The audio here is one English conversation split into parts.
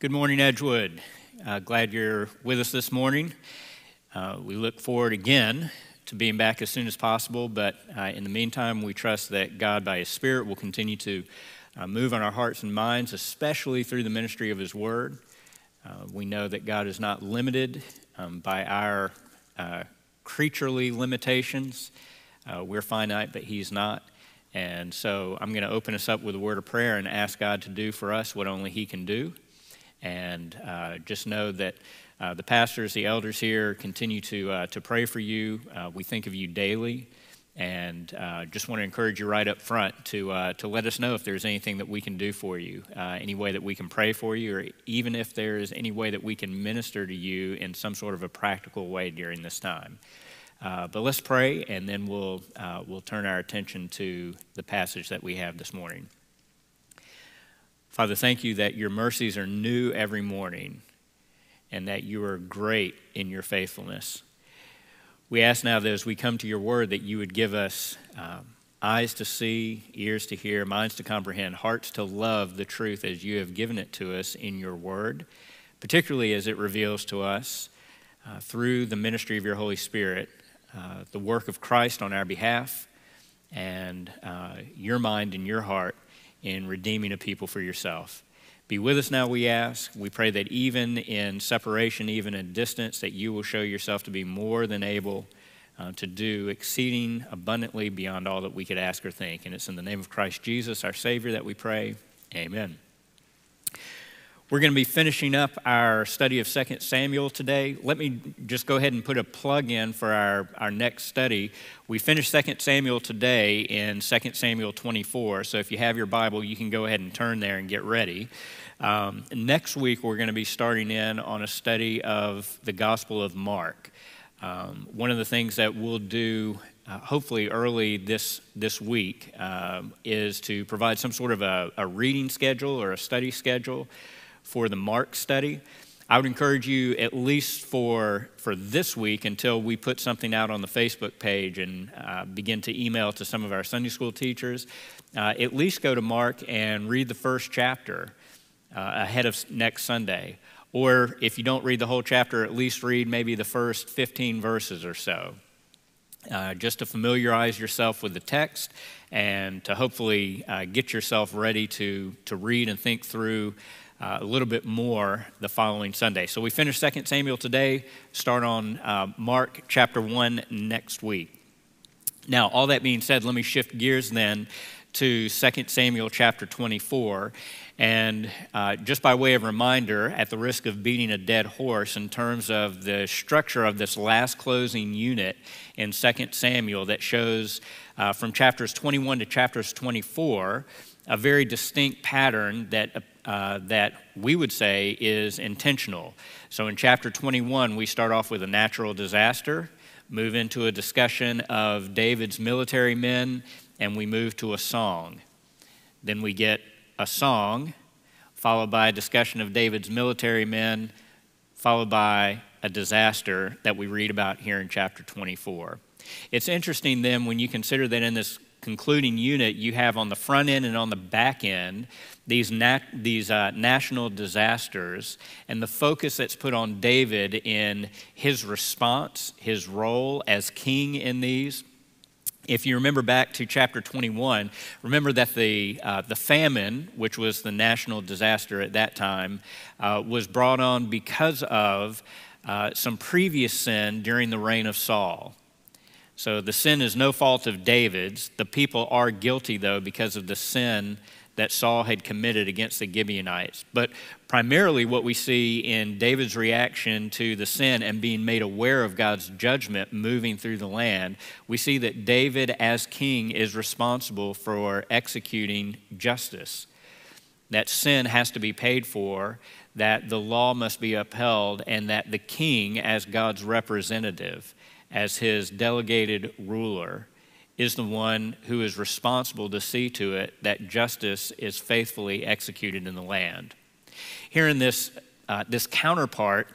Good morning, Edgewood. Uh, glad you're with us this morning. Uh, we look forward again to being back as soon as possible, but uh, in the meantime, we trust that God, by His Spirit, will continue to uh, move on our hearts and minds, especially through the ministry of His Word. Uh, we know that God is not limited um, by our uh, creaturely limitations. we're finite, but He's not. And so I'm going to open us up with a word of prayer and ask God to do for us what only He can do. And uh, just know that uh, the pastors, the elders here continue to, uh, to pray for you. Uh, we think of you daily. And uh, just want to encourage you right up front to, uh, to let us know if there's anything that we can do for you, any way that we can pray for you, or even if there's any way that we can minister to you in some sort of a practical way during this time. But let's pray, and then we'll, we'll turn our attention to the passage that we have this morning. Father, thank you that your mercies are new every morning and that you are great in your faithfulness. We ask now that as we come to your word, that you would give us um, eyes to see, ears to hear, minds to comprehend, hearts to love the truth as you have given it to us in your word, particularly as it reveals to us uh, through the ministry of your Holy Spirit uh, the work of Christ on our behalf and uh, your mind and your heart in redeeming a people for yourself. Be with us now, we ask. We pray that even in separation, even in distance, that you will show yourself to be more than able uh, to do exceeding abundantly beyond all that we could ask or think. And it's in the name of Christ Jesus, our Savior, that we pray. Amen. We're going to be finishing up our study of 2 Samuel today. Let me just go ahead and put a plug in for our, our next study. We finished 2 Samuel today in 2 Samuel 24. So if you have your Bible, you can go ahead and turn there and get ready. Um, next week, we're going to be starting in on a study of the Gospel of Mark. Um, one of the things that we'll do uh, hopefully early this, this week uh, is to provide some sort of a, a reading schedule or a study schedule for the Mark study. I would encourage you, at least for, for this week, until we put something out on the Facebook page and uh, begin to email to some of our Sunday school teachers, uh, at least go to Mark and read the first chapter uh, ahead of next Sunday. Or if you don't read the whole chapter, at least read maybe the first 15 verses or so. Uh, just to familiarize yourself with the text and to hopefully uh, get yourself ready to, to read and think through uh, a little bit more the following Sunday. So we finish 2 Samuel today, start on uh, Mark chapter 1 next week. Now, all that being said, let me shift gears then to 2 Samuel chapter 24. And uh, just by way of reminder, at the risk of beating a dead horse in terms of the structure of this last closing unit in 2 Samuel that shows uh, from chapters 21 to chapters 24 a very distinct pattern that uh, that we would say is intentional. So in chapter 21, we start off with a natural disaster, move into a discussion of David's military men, and we move to a song. Then we get a song, followed by a discussion of David's military men, followed by a disaster that we read about here in chapter 24. It's interesting then when you consider that in this concluding unit, you have on the front end and on the back end these, nat- these uh, national disasters and the focus that's put on David in his response, his role as king in these. If you remember back to chapter 21, remember that the, uh, the famine, which was the national disaster at that time, uh, was brought on because of uh, some previous sin during the reign of Saul. So the sin is no fault of David's. The people are guilty, though, because of the sin that Saul had committed against the Gibeonites. But primarily, what we see in David's reaction to the sin and being made aware of God's judgment moving through the land, we see that David, as king, is responsible for executing justice. That sin has to be paid for, that the law must be upheld, and that the king, as God's representative, as his delegated ruler, is the one who is responsible to see to it that justice is faithfully executed in the land. Here in this, uh, this counterpart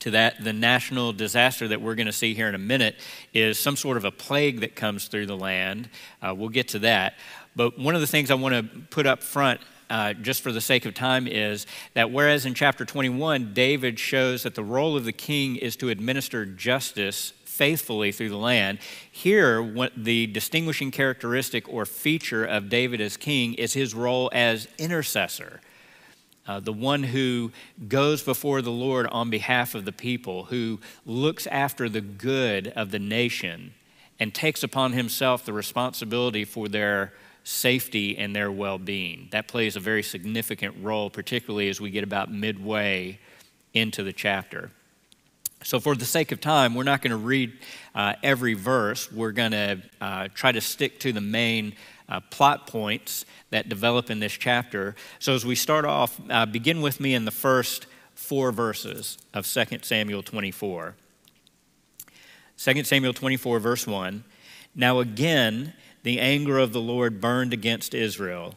to that, the national disaster that we're going to see here in a minute is some sort of a plague that comes through the land. Uh, we'll get to that. But one of the things I want to put up front uh, just for the sake of time, is that whereas in chapter 21, David shows that the role of the king is to administer justice faithfully through the land, here, what the distinguishing characteristic or feature of David as king is his role as intercessor. Uh, the one who goes before the Lord on behalf of the people, who looks after the good of the nation and takes upon himself the responsibility for their safety and their well being. That plays a very significant role, particularly as we get about midway into the chapter. So, for the sake of time, we're not going to read uh, every verse. We're going to uh, try to stick to the main uh, plot points that develop in this chapter. So, as we start off, uh, begin with me in the first four verses of 2 Samuel 24. 2 Samuel 24, verse 1. Now, again, the anger of the Lord burned against Israel,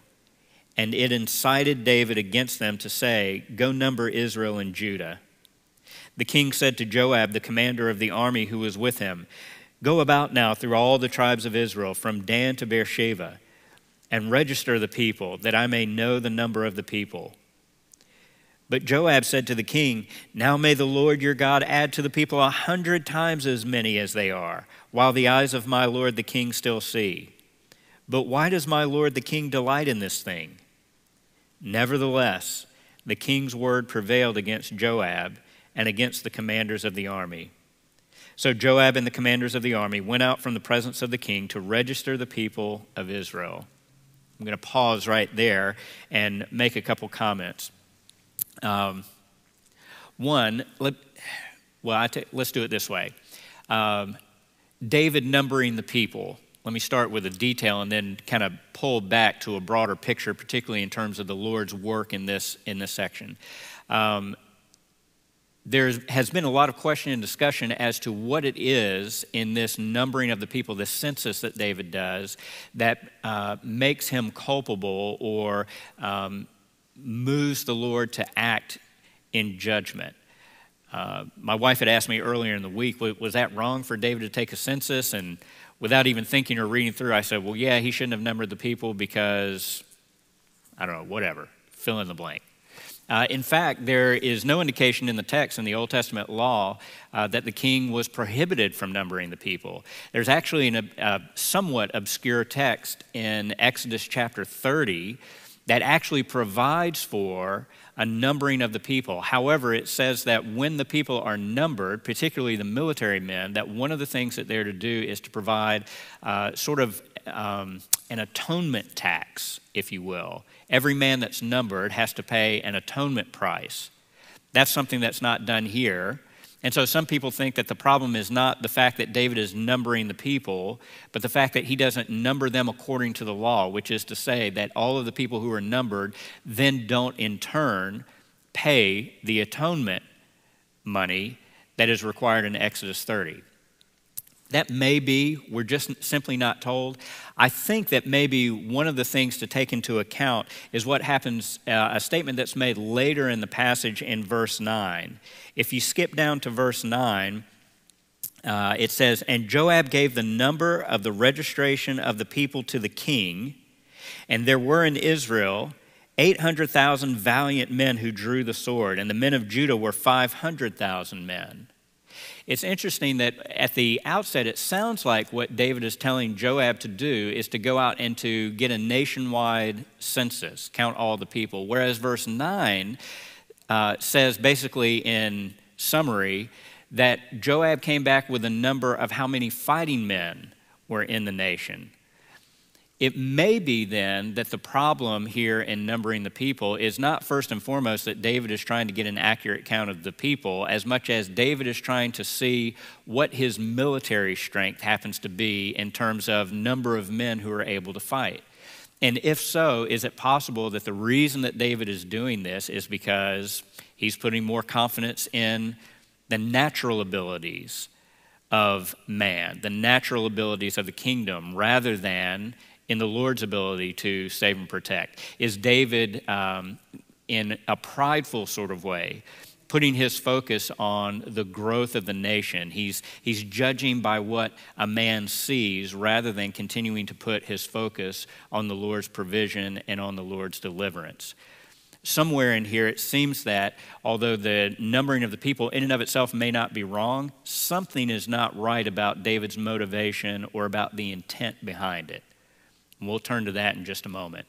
and it incited David against them to say, Go number Israel and Judah. The king said to Joab, the commander of the army who was with him, Go about now through all the tribes of Israel, from Dan to Beersheba, and register the people, that I may know the number of the people. But Joab said to the king, Now may the Lord your God add to the people a hundred times as many as they are, while the eyes of my Lord the king still see. But why does my lord the king delight in this thing? Nevertheless, the king's word prevailed against Joab and against the commanders of the army. So Joab and the commanders of the army went out from the presence of the king to register the people of Israel. I'm going to pause right there and make a couple comments. Um, one, let, well, t- let's do it this way. Um, David numbering the people let me start with a detail and then kind of pull back to a broader picture, particularly in terms of the Lord's work in this, in this section. Um, there has been a lot of question and discussion as to what it is in this numbering of the people, this census that David does, that uh, makes him culpable or um, moves the Lord to act in judgment. Uh, my wife had asked me earlier in the week, was that wrong for David to take a census? And without even thinking or reading through, I said, well, yeah, he shouldn't have numbered the people because, I don't know, whatever, fill in the blank. Uh, in fact, there is no indication in the text in the Old Testament law uh, that the king was prohibited from numbering the people. There's actually a uh, somewhat obscure text in Exodus chapter 30 that actually provides for a numbering of the people. However, it says that when the people are numbered, particularly the military men, that one of the things that they're to do is to provide uh, sort of um, an atonement tax, if you will. Every man that's numbered has to pay an atonement price. That's something that's not done here. And so some people think that the problem is not the fact that David is numbering the people, but the fact that he doesn't number them according to the law, which is to say that all of the people who are numbered then don't in turn pay the atonement money that is required in Exodus 30. That may be, we're just simply not told. I think that maybe one of the things to take into account is what happens, uh, a statement that's made later in the passage in verse 9. If you skip down to verse 9, uh, it says, And Joab gave the number of the registration of the people to the king, and there were in Israel 800,000 valiant men who drew the sword, and the men of Judah were 500,000 men. It's interesting that at the outset, it sounds like what David is telling Joab to do is to go out and to get a nationwide census, count all the people. Whereas verse 9 uh, says basically in summary that Joab came back with a number of how many fighting men were in the nation. It may be then that the problem here in numbering the people is not first and foremost that David is trying to get an accurate count of the people, as much as David is trying to see what his military strength happens to be in terms of number of men who are able to fight. And if so, is it possible that the reason that David is doing this is because he's putting more confidence in the natural abilities of man, the natural abilities of the kingdom, rather than in the Lord's ability to save and protect? Is David, um, in a prideful sort of way, putting his focus on the growth of the nation. He's, he's judging by what a man sees rather than continuing to put his focus on the Lord's provision and on the Lord's deliverance. Somewhere in here, it seems that although the numbering of the people in and of itself may not be wrong, something is not right about David's motivation or about the intent behind it. And we'll turn to that in just a moment.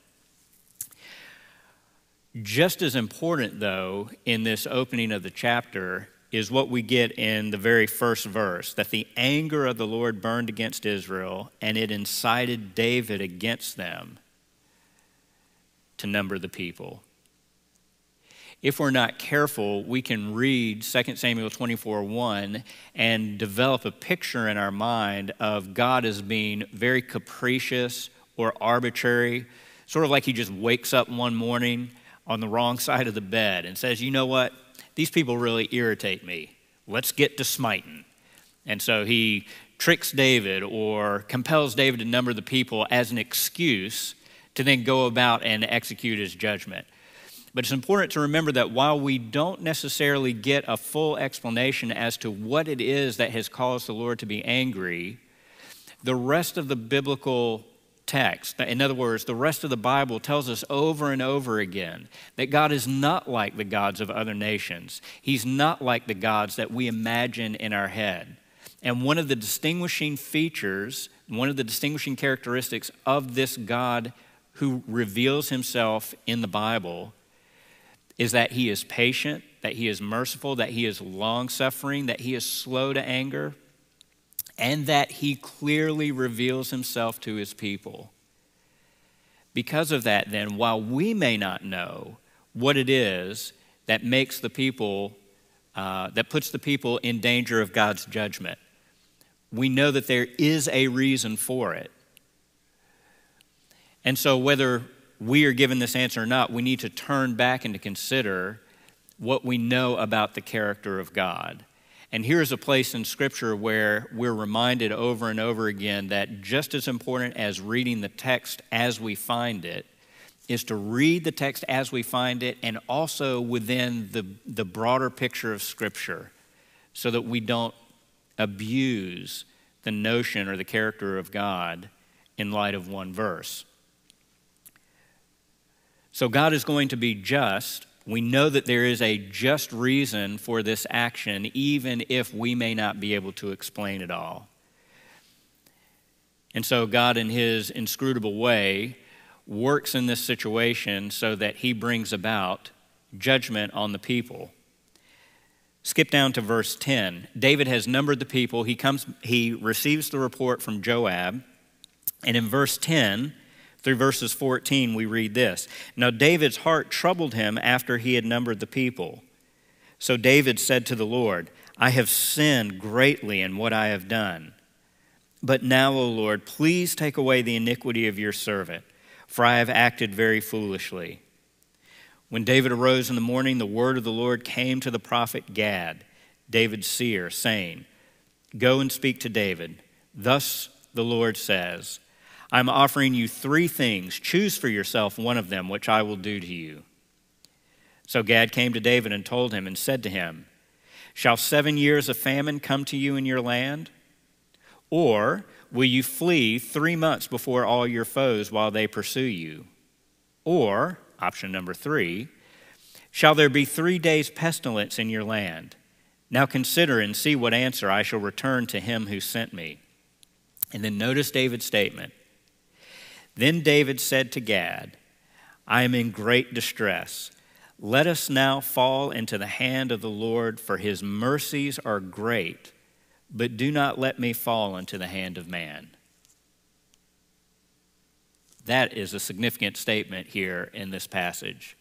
Just as important, though, in this opening of the chapter is what we get in the very first verse that the anger of the Lord burned against Israel, and it incited David against them to number the people. If we're not careful, we can read 2 Samuel 24 1 and develop a picture in our mind of God as being very capricious or arbitrary, sort of like he just wakes up one morning on the wrong side of the bed and says, You know what? These people really irritate me. Let's get to smiting. And so he tricks David or compels David to number the people as an excuse to then go about and execute his judgment. But it's important to remember that while we don't necessarily get a full explanation as to what it is that has caused the Lord to be angry, the rest of the biblical text. In other words, the rest of the Bible tells us over and over again that God is not like the gods of other nations. He's not like the gods that we imagine in our head. And one of the distinguishing features, one of the distinguishing characteristics of this God who reveals himself in the Bible is that he is patient, that he is merciful, that he is long suffering, that he is slow to anger, and that he clearly reveals himself to his people. Because of that, then, while we may not know what it is that makes the people, uh, that puts the people in danger of God's judgment, we know that there is a reason for it. And so, whether we are given this answer or not, we need to turn back and to consider what we know about the character of God. And here's a place in Scripture where we're reminded over and over again that just as important as reading the text as we find it is to read the text as we find it and also within the, the broader picture of Scripture so that we don't abuse the notion or the character of God in light of one verse. So, God is going to be just we know that there is a just reason for this action, even if we may not be able to explain it all. And so, God, in His inscrutable way, works in this situation so that He brings about judgment on the people. Skip down to verse 10. David has numbered the people. He comes he receives the report from Joab. And in verse 10, through verses 14, we read this Now David's heart troubled him after he had numbered the people. So David said to the Lord, I have sinned greatly in what I have done. But now, O Lord, please take away the iniquity of your servant, for I have acted very foolishly. When David arose in the morning, the word of the Lord came to the prophet Gad, David's seer, saying, Go and speak to David. Thus the Lord says, I'm offering you three things. Choose for yourself one of them, which I will do to you. So Gad came to David and told him and said to him, Shall seven years of famine come to you in your land? Or will you flee three months before all your foes while they pursue you? Or, option number three, shall there be three days' pestilence in your land? Now consider and see what answer I shall return to him who sent me. And then notice David's statement then David said to Gad, I am in great distress. Let us now fall into the hand of the Lord, for his mercies are great, but do not let me fall into the hand of man. That is a significant statement here in this passage.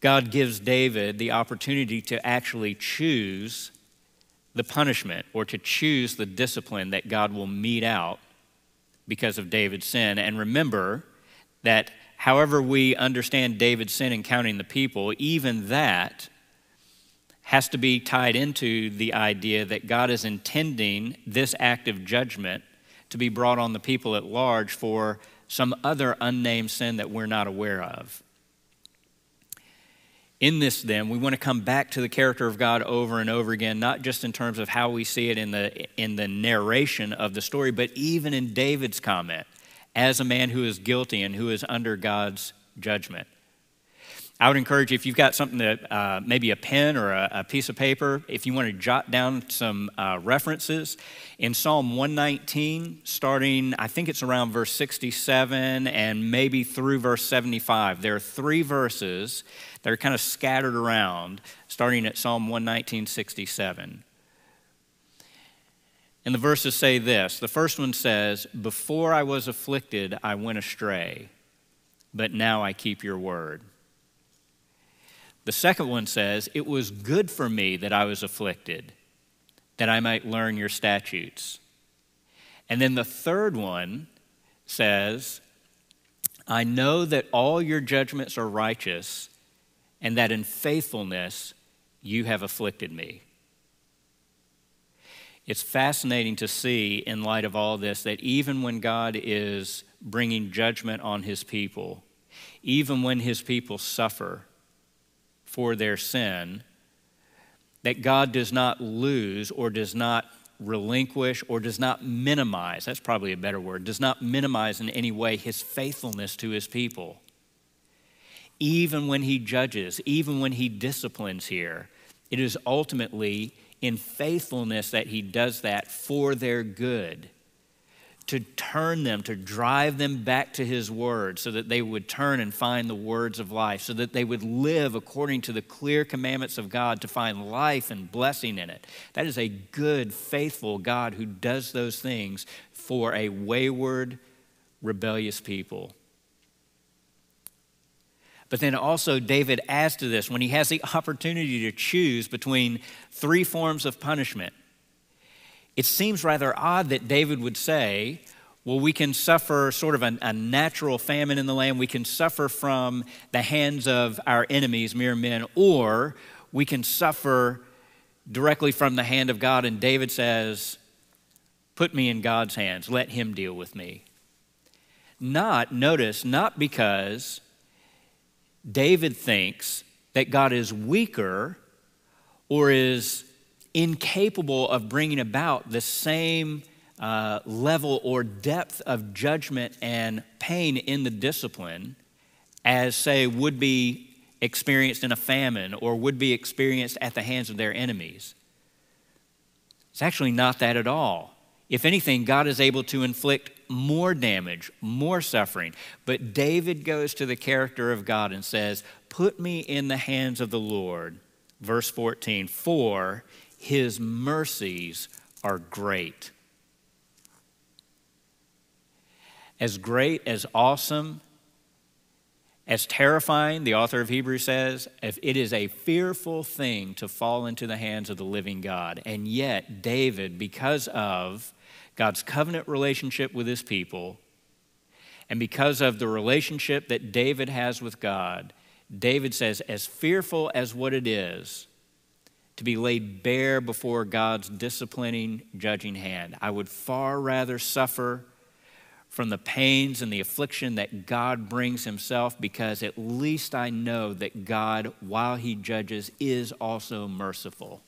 God gives David the opportunity to actually choose the punishment or to choose the discipline that God will mete out because of David's sin. And remember that however we understand David's sin in counting the people, even that has to be tied into the idea that God is intending this act of judgment to be brought on the people at large for some other unnamed sin that we're not aware of. In this, then, we want to come back to the character of God over and over again, not just in terms of how we see it in the, in the narration of the story, but even in David's comment as a man who is guilty and who is under God's judgment. I would encourage you, if you've got something that uh, maybe a pen or a, a, piece of paper, if you want to jot down some uh, references in Psalm 119, starting, I think it's around verse 67 and maybe through verse 75. There are three verses that are kind of scattered around, starting at Psalm 119, 67. And the verses say this the first one says, Before I was afflicted, I went astray, but now I keep your word. The second one says, It was good for me that I was afflicted, that I might learn your statutes. And then the third one says, I know that all your judgments are righteous, and that in faithfulness you have afflicted me. It's fascinating to see, in light of all this, that even when God is bringing judgment on his people, even when his people suffer, for their sin, that God does not lose or does not relinquish or does not minimize, that's probably a better word, does not minimize in any way his faithfulness to his people. Even when he judges, even when he disciplines here, it is ultimately in faithfulness that he does that for their good to turn them, to drive them back to His Word, so that they would turn and find the words of life, so that they would live according to the clear commandments of God to find life and blessing in it. That is a good, faithful God who does those things for a wayward, rebellious people. But then also, David adds to this when he has the opportunity to choose between three forms of punishment it seems rather odd that David would say, well, we can suffer sort of a, a, natural famine in the land. We can suffer from the hands of our enemies, mere men, or we can suffer directly from the hand of God. And David says, Put me in God's hands. Let Him deal with me. Not, notice, not because David thinks that God is weaker or is incapable of bringing about the same uh, level or depth of judgment and pain in the discipline as, say, would be experienced in a famine or would be experienced at the hands of their enemies. It's actually not that at all. If anything, God is able to inflict more damage, more suffering. But David goes to the character of God and says, Put me in the hands of the Lord. Verse 14, for his mercies are great. As great, as awesome, as terrifying, the author of Hebrews says, if it is a fearful thing to fall into the hands of the living God. And yet, David, because of God's covenant relationship with his people, and because of the relationship that David has with God, David says, as fearful as what it is, to be laid bare before God's disciplining, judging hand. I would far rather suffer from the pains and the affliction that God brings Himself because at least I know that God, while He judges, is also merciful.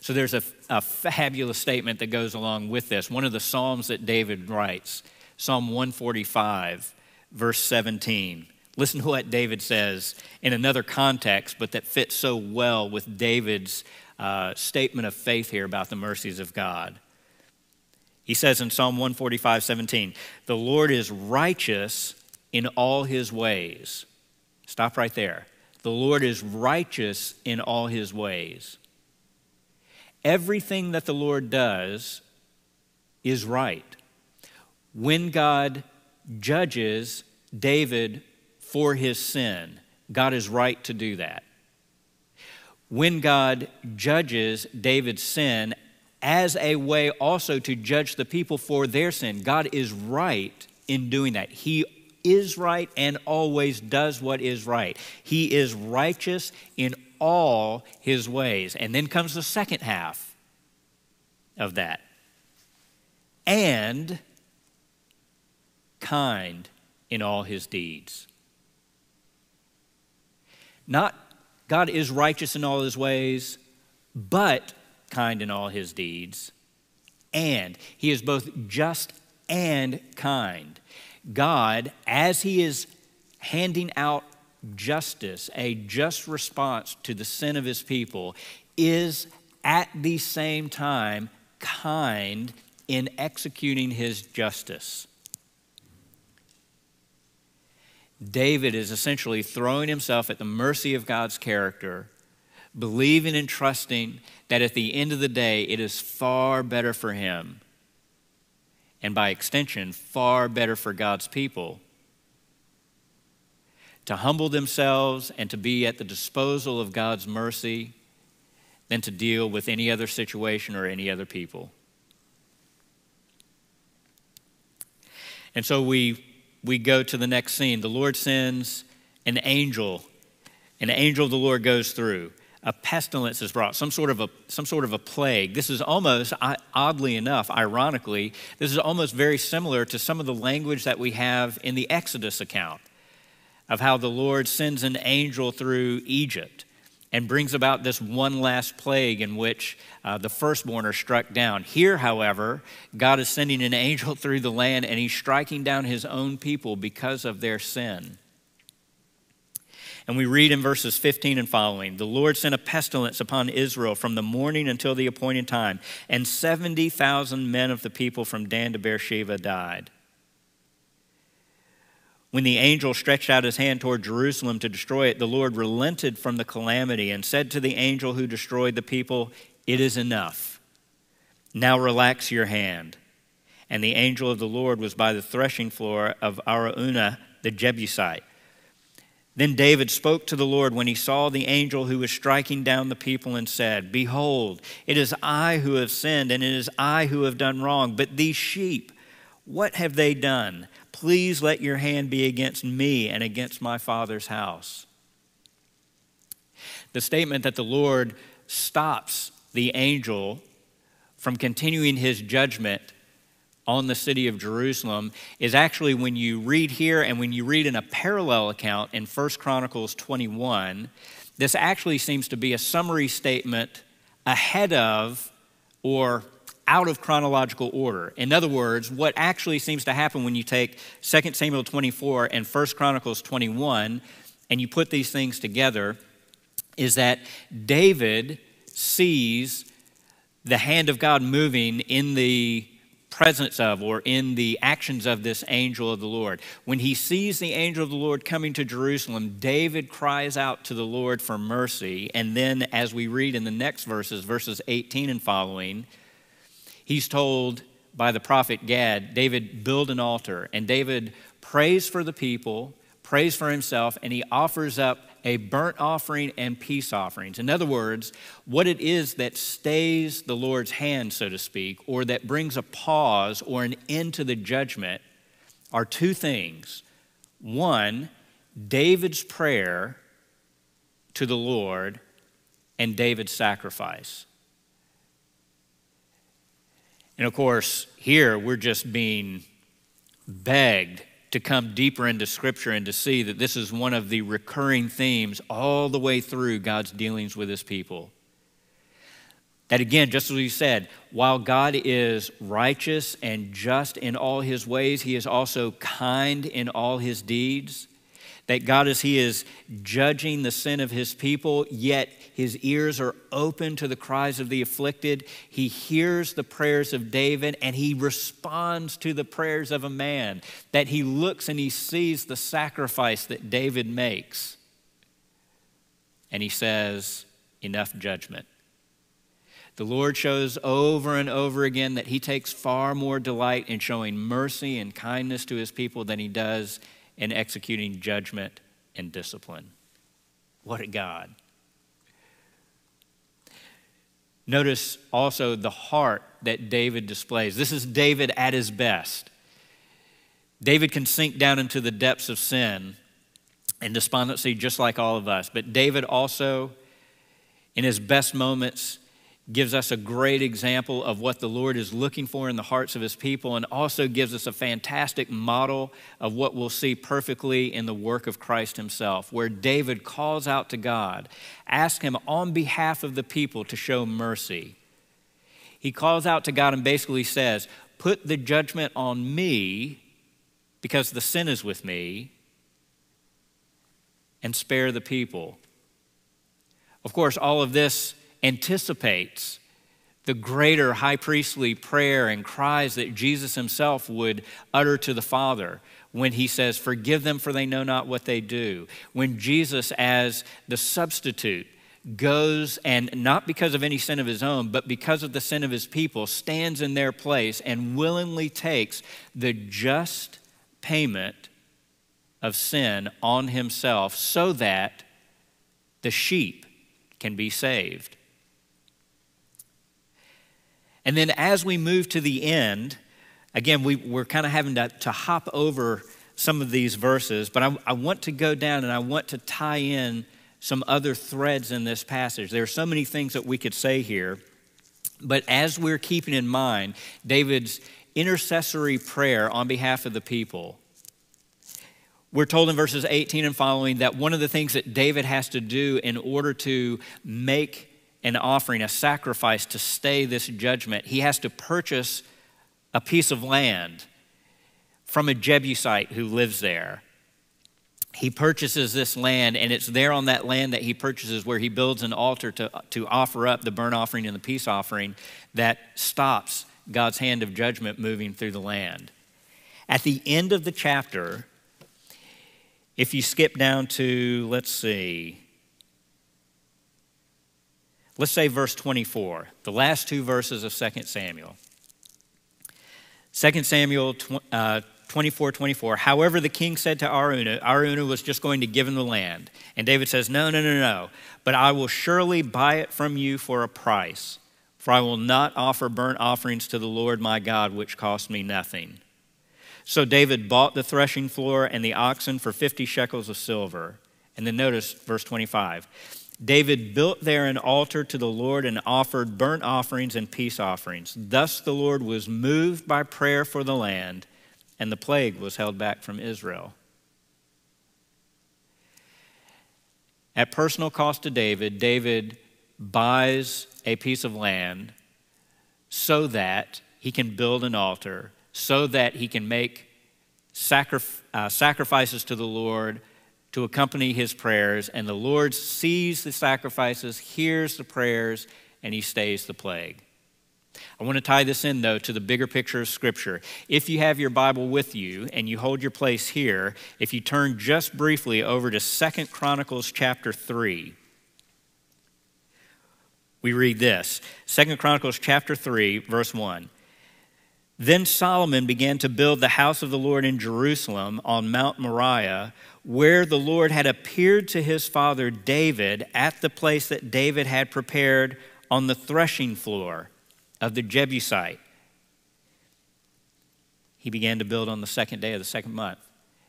So there's a, a, fabulous statement that goes along with this. One of the Psalms that David writes, Psalm 145, verse 17. Listen to what David says in another context, but that fits so well with David's uh, statement of faith here about the mercies of God. He says in Psalm 145 17, The Lord is righteous in all his ways. Stop right there. The Lord is righteous in all his ways. Everything that the Lord does is right. When God judges David for his sin. God is right to do that. When God judges David's sin as a way also to judge the people for their sin, God is right in doing that. He is right and always does what is right. He is righteous in all his ways. And then comes the second half of that. And kind in all his deeds. Not God is righteous in all his ways, but kind in all his deeds. And he is both just and kind. God, as he is handing out justice, a just response to the sin of his people, is at the same time kind in executing his justice. David is essentially throwing himself at the mercy of God's character, believing and trusting that at the end of the day, it is far better for him, and by extension, far better for God's people, to humble themselves and to be at the disposal of God's mercy than to deal with any other situation or any other people. And so we we go to the next scene. The Lord sends an angel. An angel of the Lord goes through. A pestilence is brought, some sort of a, some sort of a plague. This is almost, oddly enough, ironically, this is almost very similar to some of the language that we have in the Exodus account of how the Lord sends an angel through Egypt and brings about this one last plague in which uh, the firstborn are struck down. Here, however, God is sending an angel through the land and he's striking down his own people because of their sin. And we read in verses 15 and following The Lord sent a pestilence upon Israel from the morning until the appointed time, and 70,000 men of the people from Dan to Beersheba died. When the angel stretched out his hand toward Jerusalem to destroy it, the Lord relented from the calamity and said to the angel who destroyed the people, It is enough. Now relax your hand. And the angel of the Lord was by the threshing floor of Araunah the Jebusite. Then David spoke to the Lord when he saw the angel who was striking down the people and said, Behold, it is I who have sinned, and it is I who have done wrong. But these sheep, what have they done? Please let your hand be against me and against my father's house. The statement that the Lord stops the angel from continuing his judgment on the city of Jerusalem is actually when you read here and when you read in a parallel account in 1 Chronicles 21, this actually seems to be a summary statement ahead of or out of chronological order. In other words, what actually seems to happen when you take 2 Samuel 24 and 1 Chronicles 21 and you put these things together is that David sees the hand of God moving in the presence of or in the actions of this angel of the Lord. When he sees the angel of the Lord coming to Jerusalem, David cries out to the Lord for mercy. And then, as we read in the next verses, verses 18 and following, he's told by the prophet Gad, David, build an altar. And David prays for the people, prays for himself, and he offers up a burnt offering and peace offerings. In other words, what it is that stays the Lord's hand, so to speak, or that brings a pause or an end to the judgment are two things. One, David's prayer to the Lord and David's sacrifice. And of course, here we're just being begged to come deeper into Scripture and to see that this is one of the recurring themes all the way through God's dealings with His people. That again, just as we said, while God is righteous and just in all His ways, He is also kind in all His deeds that God, as He is judging the sin of His people, yet His ears are open to the cries of the afflicted. He hears the prayers of David and He responds to the prayers of a man. That He looks and He sees the sacrifice that David makes. And He says, Enough judgment. The Lord shows over and over again that He takes far more delight in showing mercy and kindness to His people than He does in executing judgment and discipline. What a God. Notice also the heart that David displays. This is David at his best. David can sink down into the depths of sin and despondency just like all of us. But David also, in his best moments, gives us a great example of what the Lord is looking for in the hearts of his people, and also gives us a fantastic model of what we'll see perfectly in the work of Christ himself, where David calls out to God, asks him on behalf of the people to show mercy. He calls out to God and basically says, Put the judgment on me because the sin is with me, and spare the people. Of course, all of this anticipates the greater high priestly prayer and cries that Jesus himself would utter to the Father when he says, Forgive them, for they know not what they do. When Jesus, as the substitute, goes and not because of any sin of his own, but because of the sin of his people, stands in their place and willingly takes the just payment of sin on himself so that the sheep can be saved. And then as we move to the end, again, we, we're kind of having to, to hop over some of these verses, but I, I want to go down and I want to tie in some other threads in this passage. There are so many things that we could say here, but as we're keeping in mind David's intercessory prayer on behalf of the people, we're told in verses 18 and following that one of the things that David has to do in order to make an offering, a sacrifice to stay this judgment, he has to purchase a piece of land from a Jebusite who lives there. He purchases this land, and it's there on that land that he purchases where he builds an altar to, to offer up the burnt offering and the peace offering that stops God's hand of judgment moving through the land. At the end of the chapter, if you skip down to, let's see, let's say verse 24, the last two verses of 2 Samuel. 2 Samuel uh, 24 24. However, the king said to Araunah, Araunah was just going to give him the land. And David says, No, no, no, no, but I will surely buy it from you for a price, for I will not offer burnt offerings to the Lord my God, which cost me nothing. So David bought the threshing floor and the oxen for 50 shekels of silver. And then notice verse 25. David built there an altar to the Lord and offered burnt offerings and peace offerings. Thus the Lord was moved by prayer for the land, and the plague was held back from Israel. At personal cost to David, David buys a piece of land so that he can build an altar so that he can make uh, sacrifices to the Lord to accompany his prayers. And the Lord sees the sacrifices, hears the prayers, and he stays the plague. I want to tie this in, though, to the bigger picture of Scripture. If you have your Bible with you and you hold your place here, if you turn just briefly over to Second Chronicles chapter 3, we read this Second Chronicles chapter 3, verse 1. Then Solomon began to build the house of the Lord in Jerusalem on Mount Moriah, where the Lord had appeared to his father David at the place that David had prepared on the threshing floor of the Jebusite. He began to build on the second day of the second month.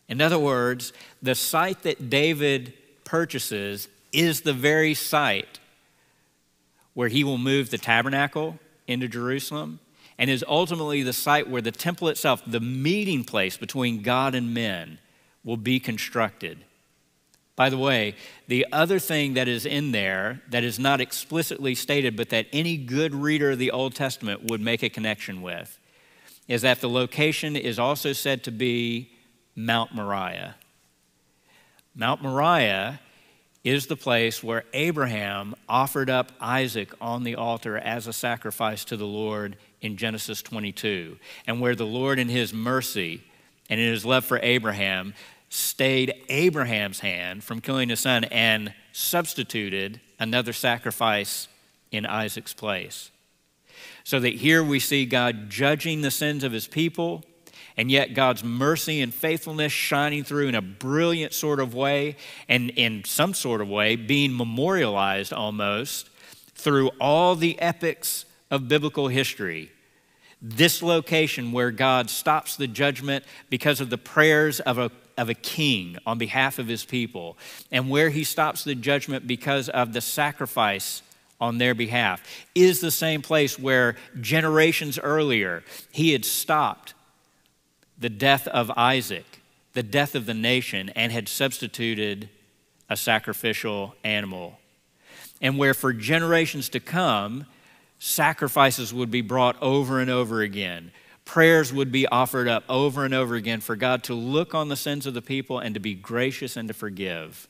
In other words, the site that David purchases is the very site where he will move the tabernacle into Jerusalem and is ultimately the site where the temple itself, the meeting place between God and men, will be constructed. By the way, the other thing that is in there that is not explicitly stated, but that any good reader of the Old Testament would make a connection with, is that the location is also said to be Mount Moriah. Mount Moriah is the place where Abraham offered up Isaac on the altar as a sacrifice to the Lord in Genesis 22, and where the Lord, in his mercy and in his love for Abraham, stayed Abraham's hand from killing his son and substituted another sacrifice in Isaac's place. So that here we see God judging the sins of his people, and yet God's mercy and faithfulness shining through in a brilliant sort of way, and in some sort of way being memorialized almost through all the epics of biblical history. This location where God stops the judgment because of the prayers of a, of a king on behalf of his people, and where he stops the judgment because of the sacrifice on their behalf, is the same place where generations earlier he had stopped the death of Isaac, the death of the nation, and had substituted a sacrificial animal. And where for generations to come, sacrifices would be brought over and over again. Prayers would be offered up over and over again for God to look on the sins of the people and to be gracious and to forgive.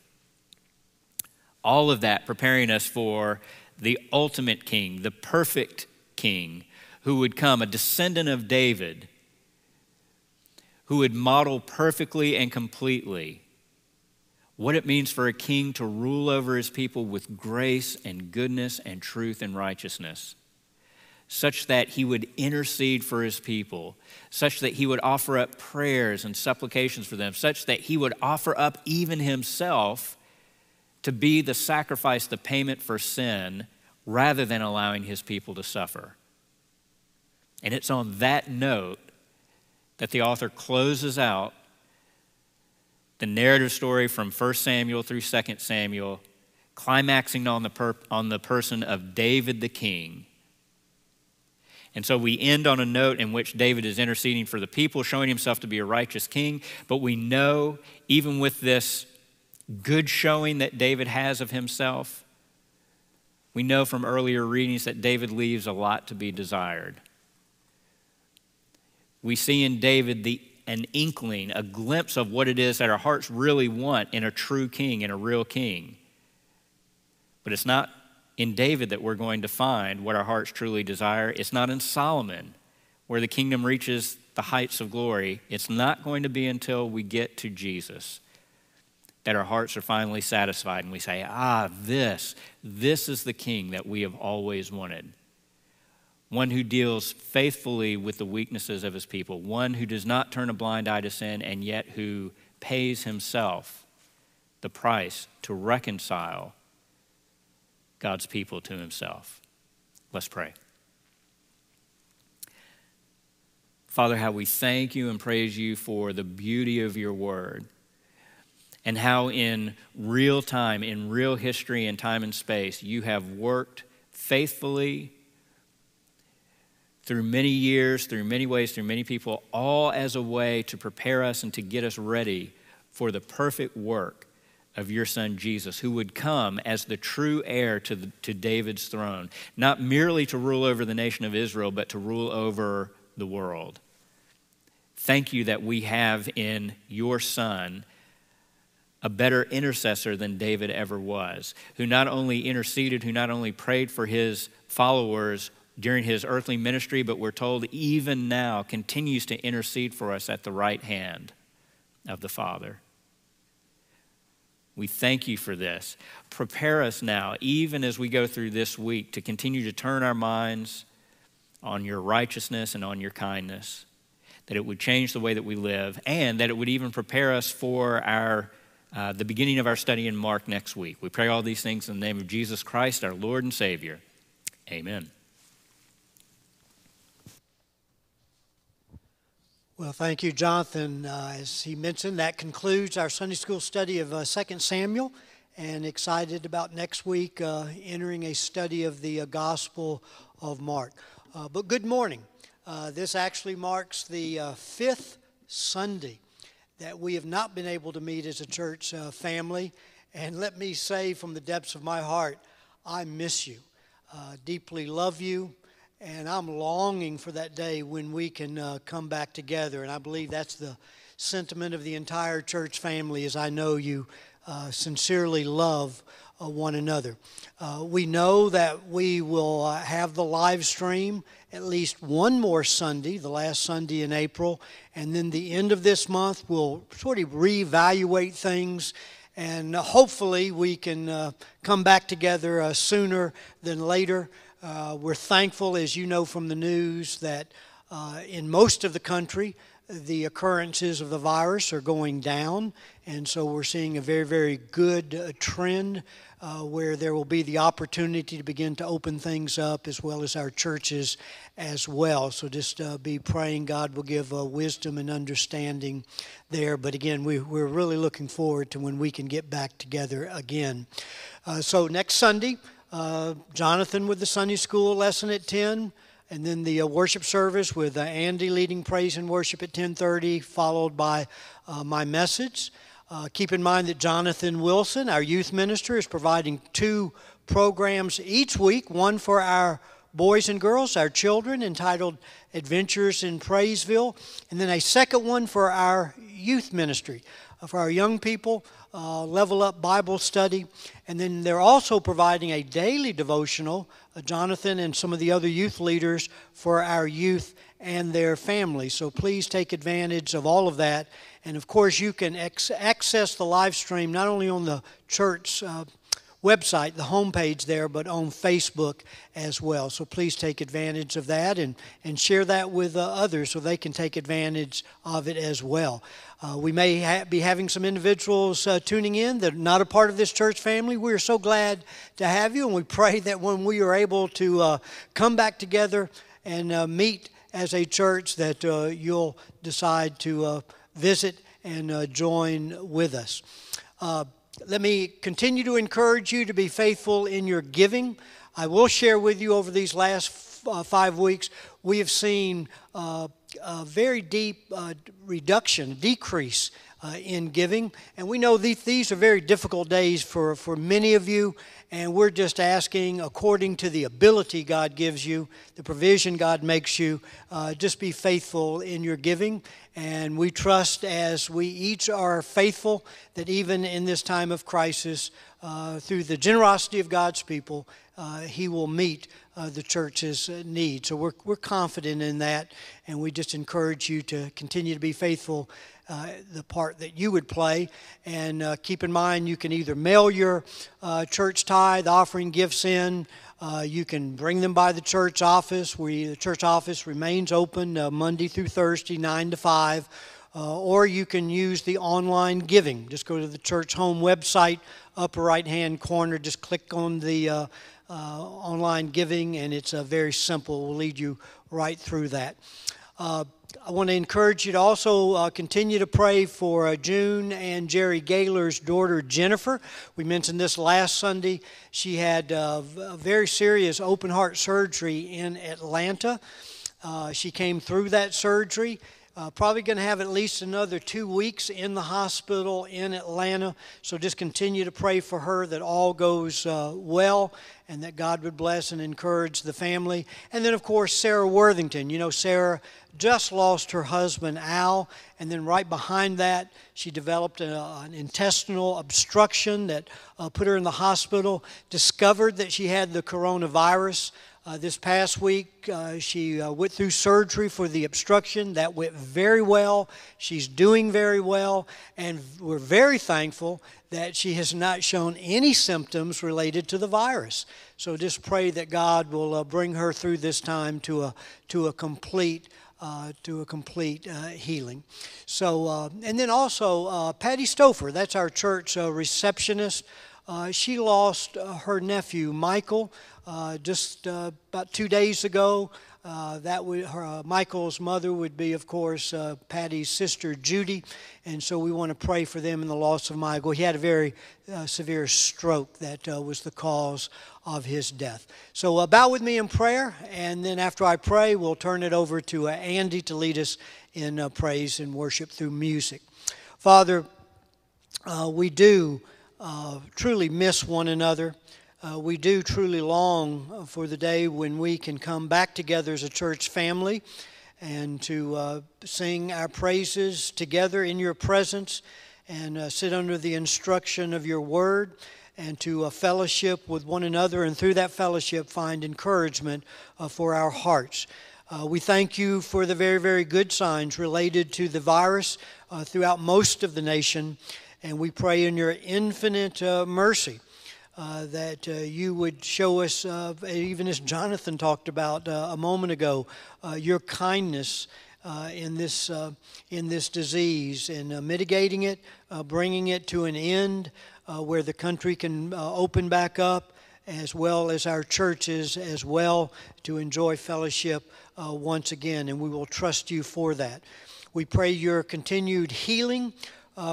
All of that preparing us for the ultimate king, the perfect king who would come, a descendant of David, who would model perfectly and completely what it means for a king to rule over his people with grace and goodness and truth and righteousness, such that he would intercede for his people, such that he would offer up prayers and supplications for them, such that he would offer up even himself to be the sacrifice, the payment for sin, rather than allowing his people to suffer. And it's on that note that the author closes out the narrative story from 1 Samuel through 2 Samuel, climaxing on the, per- on the person of David the king. And so we end on a note in which David is interceding for the people, showing himself to be a righteous king. But we know, even with this good showing that David has of himself, we know from earlier readings that David leaves a lot to be desired. We see in David the, an inkling, a glimpse of what it is that our hearts really want in a true king, in a real king. But it's not in David that we're going to find what our hearts truly desire. It's not in Solomon where the kingdom reaches the heights of glory. It's not going to be until we get to Jesus that our hearts are finally satisfied and we say, ah, this, this is the king that we have always wanted. One who deals faithfully with the weaknesses of his people, one who does not turn a blind eye to sin and yet who pays himself the price to reconcile God's people to himself. Let's pray. Father, how we thank you and praise you for the beauty of your word and how in real time, in real history and time and space, you have worked faithfully through many years, through many ways, through many people, all as a way to prepare us and to get us ready for the perfect work of your son Jesus, who would come as the true heir to, the, to David's throne, not merely to rule over the nation of Israel, but to rule over the world. Thank you that we have in your son a better intercessor than David ever was, who not only interceded, who not only prayed for his followers during his earthly ministry, but we're told even now continues to intercede for us at the right hand of the Father. We thank you for this. Prepare us now, even as we go through this week, to continue to turn our minds on your righteousness and on your kindness, that it would change the way that we live, and that it would even prepare us for our uh, the beginning of our study in Mark next week. We pray all these things in the name of Jesus Christ, our Lord and Savior. Amen. Well, thank you, Jonathan. Uh, as he mentioned, that concludes our Sunday school study of uh, 2 Samuel, and excited about next week uh, entering a study of the uh, Gospel of Mark. Uh, but good morning. Uh, this actually marks the fifth Sunday that we have not been able to meet as a church uh, family. And let me say from the depths of my heart, I miss you, uh, deeply love you, and I'm longing for that day when we can uh, come back together. And I believe that's the sentiment of the entire church family, as I know you uh, sincerely love uh, one another. Uh, we know that we will uh, have the live stream at least one more Sunday, the last Sunday in April, and then the end of this month we'll sort of reevaluate things. And hopefully, we can uh, come back together uh, sooner than later. Uh, we're thankful, as you know from the news, that in most of the country, the occurrences of the virus are going down, and so we're seeing a very, very good uh, trend uh, where there will be the opportunity to begin to open things up as well as our churches as well. So just uh, be praying God will give uh, wisdom and understanding there. But again, we, we're really looking forward to when we can get back together again. Uh, so next Sunday, uh, Jonathan with the Sunday school lesson at 10, and then the uh, worship service with uh, Andy leading praise and worship at 10:30, followed by uh, my message. Uh, keep in mind that Jonathan Wilson, our youth minister, is providing two programs each week. One for our boys and girls, our children, entitled Adventures in Praiseville, and then a second one for our youth ministry, for our young people, uh, Level Up Bible Study. And then they're also providing a daily devotional, uh, Jonathan and some of the other youth leaders, for our youth and their families. So please take advantage of all of that. And of course, you can ex- access the live stream not only on the church uh, website, the homepage there, but on Facebook as well. So please take advantage of that and, and share that with uh, others so they can take advantage of it as well. Uh, we may ha- be having some individuals uh, tuning in that are not a part of this church family. We are so glad to have you, and we pray that when we are able to uh, come back together and uh, meet as a church, that uh, you'll decide to visit and join with us let me continue to encourage you to be faithful in your giving. I will share with you over these last f- uh, five weeks, we have seen uh, a very deep uh, reduction, decrease uh, in giving. And we know these, these are very difficult days for, for many of you. And we're just asking, according to the ability God gives you, the provision God makes you, uh, just be faithful in your giving. And we trust as we each are faithful that even in this time of crisis, uh, through the generosity of God's people, uh, He will meet uh, the church's uh, needs. So we're, we're confident in that, and we just encourage you to continue to be faithful uh, the part that you would play. And uh, keep in mind, you can either mail your uh, church tithe, offering gifts in. Uh, you can bring them by the church office. We, the church office remains open uh, Monday through Thursday, 9 to 5. or you can use the online giving. Just go to the church home website, upper right hand corner, just click on the online giving, and it's very simple. We'll lead you right through that. Uh, I want to encourage you to also uh, continue to pray for uh, June and Jerry Gaylor's daughter Jennifer. We mentioned this last Sunday. She had uh, a very serious open heart surgery in Atlanta. Uh, she came through that surgery. Uh, probably going to have at least another two weeks in the hospital in Atlanta. So just continue to pray for her that all goes uh, well and that God would bless and encourage the family. And then, of course, Sarah Worthington. You know, Sarah just lost her husband, Al, and then right behind that, she developed a, an intestinal obstruction that uh, put her in the hospital, discovered that she had the coronavirus. Uh, this past week, uh, she uh, went through surgery for the obstruction. That went very well. She's doing very well, and we're very thankful that she has not shown any symptoms related to the virus. So just pray that God will uh, bring her through this time to a, to a complete uh, to a complete uh, healing. So, and then also Patty Stouffer, that's our church receptionist. she lost her nephew Michael just about two days ago. Uh, that would, her, uh, Michael's mother would be, of course, uh, Patty's sister Judy, and so we want to pray for them in the loss of Michael. He had a very uh, severe stroke that uh, was the cause of his death. So bow with me in prayer, and then after I pray, we'll turn it over to Andy to lead us in praise and worship through music. Father, we do truly miss one another. Uh, we do truly long for the day when we can come back together as a church family and to uh, sing our praises together in your presence and uh, sit under the instruction of your word and to uh, fellowship with one another and through that fellowship find encouragement uh, for our hearts. Uh, we thank you for the very, very good signs related to the virus throughout most of the nation, and we pray in your infinite mercy uh, that uh, you would show us, uh, even as Jonathan talked about uh, a moment ago, uh, your kindness in, this, in this disease and mitigating it, bringing it to an end where the country can open back up, as well as our churches, as well, to enjoy fellowship once again. And we will trust you for that. We pray your continued healing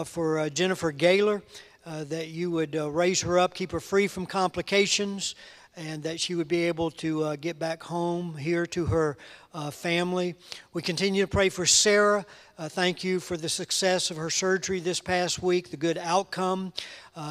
for Jennifer Gaylor uh, that you would uh, raise her up, keep her free from complications, and that she would be able to uh, get back home here to her uh, family. We continue to pray for Sarah. Uh, thank you for the success of her surgery this past week, the good outcome,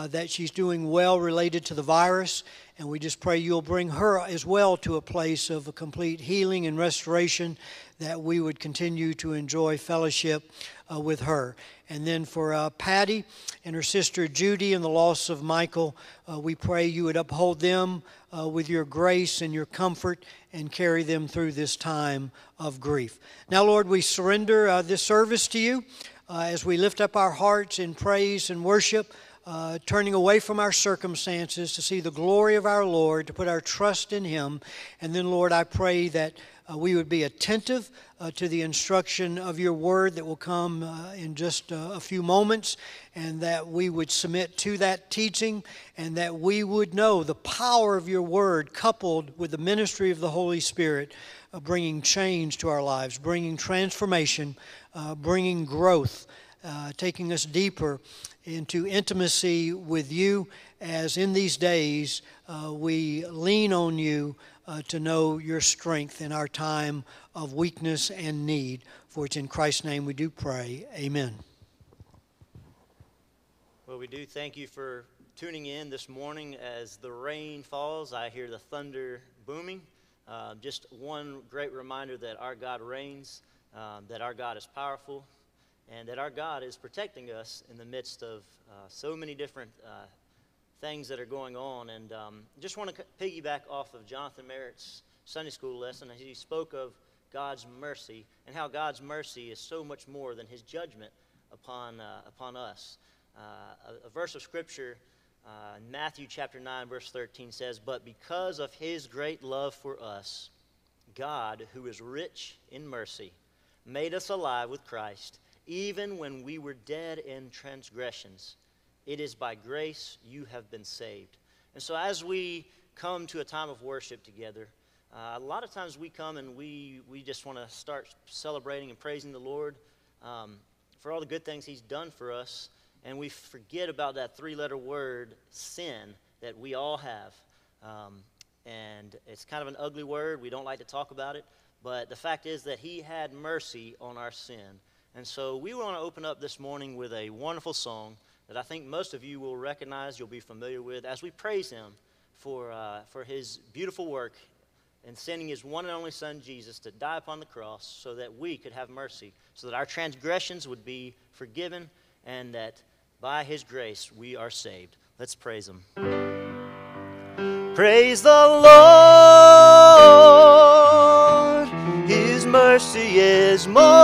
that she's doing well related to the virus. And we just pray you'll bring her as well to a place of a complete healing and restoration, that we would continue to enjoy fellowship uh, with her. And then for uh, Patty and her sister Judy and the loss of Michael, uh, we pray you would uphold them uh, with your grace and your comfort and carry them through this time of grief. Now, Lord, we surrender uh, this service to you uh, as we lift up our hearts in praise and worship. Uh, turning away from our circumstances to see the glory of our Lord, to put our trust in Him. And then, Lord, I pray that uh, we would be attentive uh, to the instruction of your word that will come uh, in just uh, a few moments, and that we would submit to that teaching, and that we would know the power of your word coupled with the ministry of the Holy Spirit, uh, bringing change to our lives, bringing transformation, uh, bringing growth, taking us deeper into intimacy with you as in these days we lean on you uh, to know your strength in our time of weakness and need. For it's in Christ's name we do pray. Amen. Well, we do thank you for tuning in this morning as the rain falls. I hear the thunder booming. Uh, just one great reminder that our God reigns, um, that our God is powerful, and that our God is protecting us in the midst of uh, so many different uh, things that are going on. And um, just want to piggyback off of Jonathan Merritt's Sunday school lesson he spoke of God's mercy and how God's mercy is so much more than his judgment upon, uh, upon us. Uh, a, a, verse of Scripture, uh, Matthew chapter 9, verse 13 says, But because of his great love for us, God, who is rich in mercy, made us alive with Christ, even when we were dead in transgressions. It is by grace you have been saved. And so, as we come to a time of worship together, uh, a lot of times we come and we, we just want to start celebrating and praising the Lord um, for all the good things He's done for us. And we forget about that three letter word, sin, that we all have. Um, and it's kind of an ugly word. We don't like to talk about it. But the fact is that He had mercy on our sin. And so we want to open up this morning with a wonderful song that I think most of you will recognize, you'll be familiar with, as we praise Him for, uh, for His beautiful work in sending His one and only Son, Jesus, to die upon the cross so that we could have mercy, so that our transgressions would be forgiven, and that by His grace we are saved. Let's praise Him. Praise the Lord, His mercy is more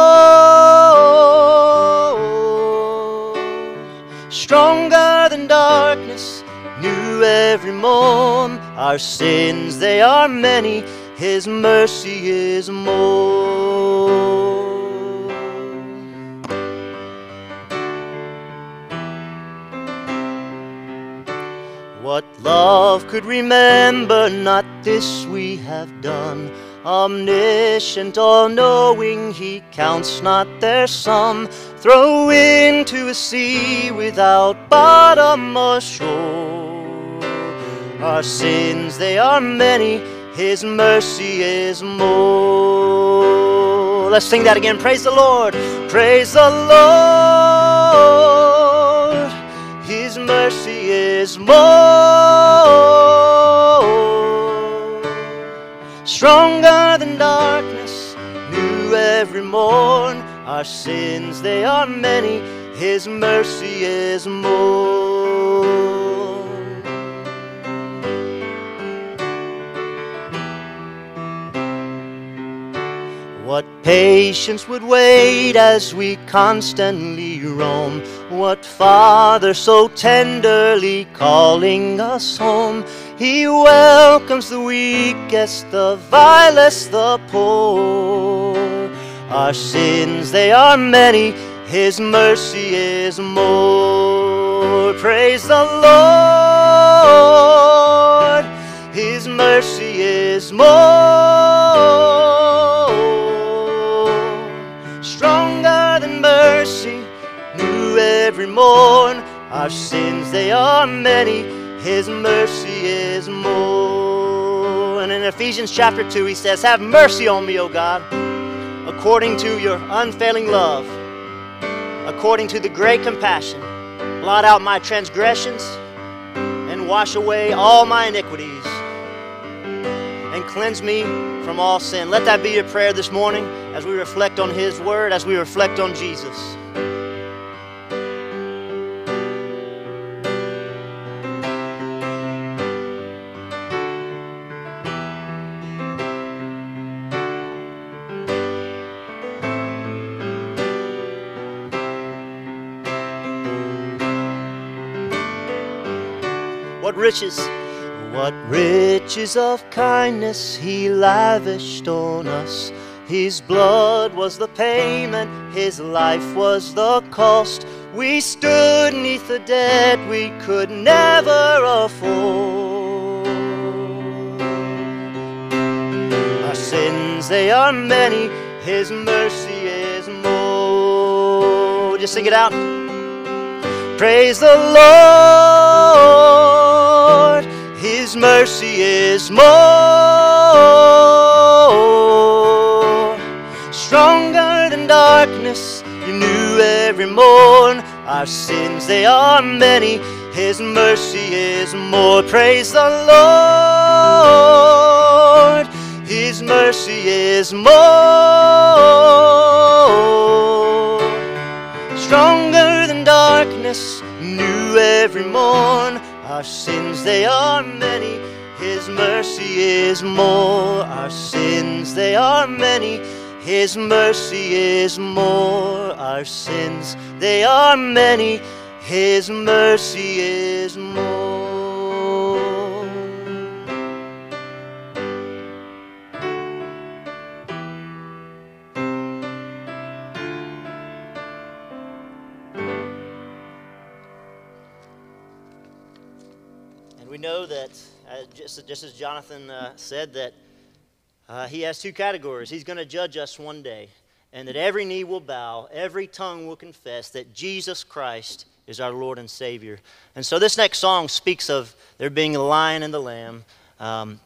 every morn. Our sins, they are many, His mercy is more. What love could remember, not this we have done. Omniscient, all knowing, He counts not their sum throw into a sea without bottom or shore. Our sins, they are many, His mercy is more. Let's sing that again. Praise the Lord. Praise the Lord. His mercy is more. Stronger than darkness, new every morn our sins, they are many, His mercy is more. Patience would wait as we constantly roam? What Father so tenderly calling us home? He welcomes the weakest, the vilest, the poor. Our sins, they are many, His mercy is more. Praise the Lord, His mercy is more. Our sins, they are many, His mercy is more. And in Ephesians chapter 2, he says, Have mercy on me, O God, according to your unfailing love, according to the great compassion. Blot out my transgressions and wash away all my iniquities and cleanse me from all sin. Let that be your prayer this morning as we reflect on His Word, as we reflect on Jesus. Riches, what riches of kindness he lavished on us. His blood was the payment, his life was the cost. We stood neath the debt we could never afford. Our sins, they are many, his mercy is more. Just sing it out. Praise the Lord, His mercy is more. Stronger than darkness, you knew every morn. Our sins, they are many, His mercy is more. Praise the Lord, His mercy is more. Stronger than darkness, new every morn. Our sins, they are many, His mercy is more. Our sins, they are many, His mercy is more. Our sins, they are many, His mercy is more. Just, just as Jonathan uh, said, that uh, he has two categories. He's going to judge us one day, and that every knee will bow, every tongue will confess that Jesus Christ is our Lord and Savior. And so this next song speaks of there being a lion and the lamb. Um,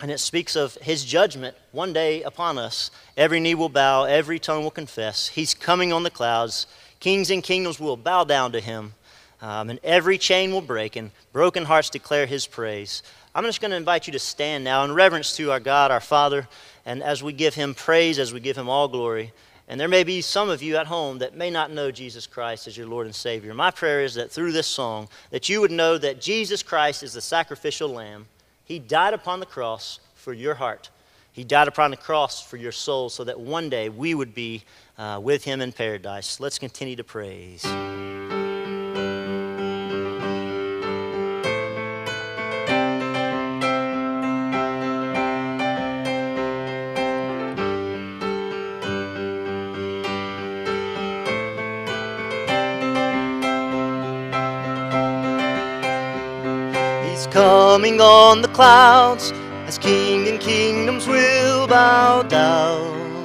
and it speaks of his judgment one day upon us. Every knee will bow, every tongue will confess. He's coming on the clouds. Kings and kingdoms will bow down to him. Um, and every chain will break, and broken hearts declare his praise. I'm just going to invite you to stand now in reverence to our God, our Father, and as we give him praise, as we give him all glory. And there may be some of you at home that may not know Jesus Christ as your Lord and Savior. My prayer is that through this song, that you would know that Jesus Christ is the sacrificial lamb. He died upon the cross for your heart. He died upon the cross for your soul so that one day we would be uh, with him in paradise. Let's continue to praise. On the clouds as king and kingdoms will bow down.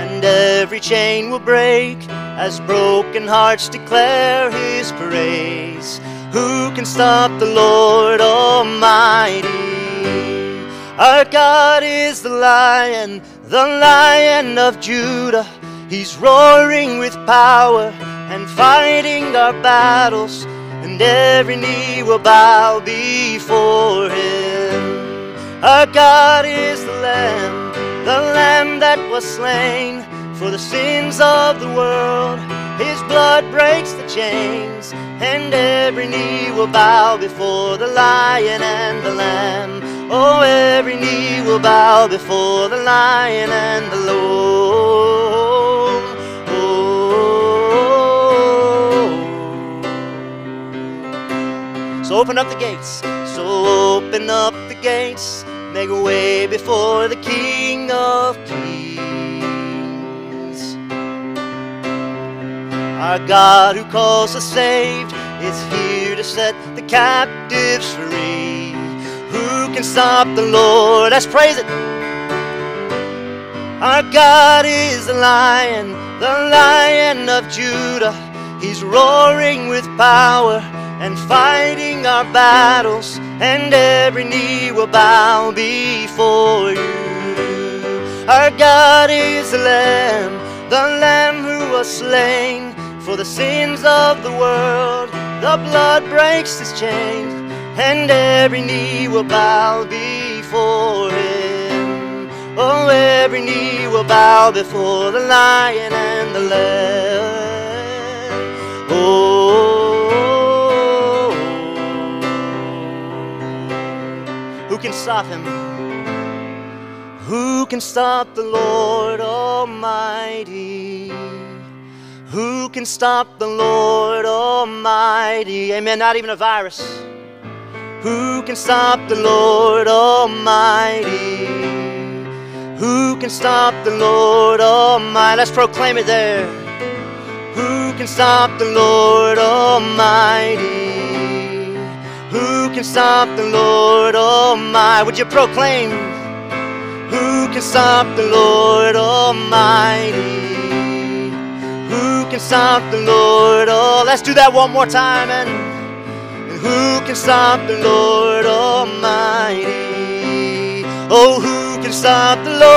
And every chain will break as broken hearts declare his praise. Who can stop the Lord Almighty? Our God is the lion, the lion of Judah. He's roaring with power and fighting our battles, and every knee will bow before him. Our God is the Lamb, the Lamb that was slain for the sins of the world. His blood breaks the chains, and every knee will bow before the Lion and the Lamb. Oh, every knee will bow before the Lion and the Lord. So open up the gates. So open up the gates. Make a way before the King of Kings. Our God who calls us saved is here to set the captives free. Who can stop the Lord? Let's praise it. Our God is the lion, the lion of Judah. He's roaring with power and fighting our battles, and every knee will bow before you. Our God is the Lamb, the Lamb who was slain for the sins of the world. The blood breaks his chains, and every knee will bow before him. Oh, every knee will bow before the lion and the lamb. Oh, who can stop him? Who can stop the Lord Almighty? Who can stop the Lord Almighty? Amen. Not even a virus. Who can stop the Lord Almighty? Who can stop the Lord Almighty? Let's proclaim it there. Who can stop the Lord Almighty? Who can stop the Lord Almighty? Would you proclaim? Who can stop the Lord Almighty? Who can stop the Lord? Oh, let's do that one more time. And, and who can stop the Lord Almighty? Oh, who can stop the Lord?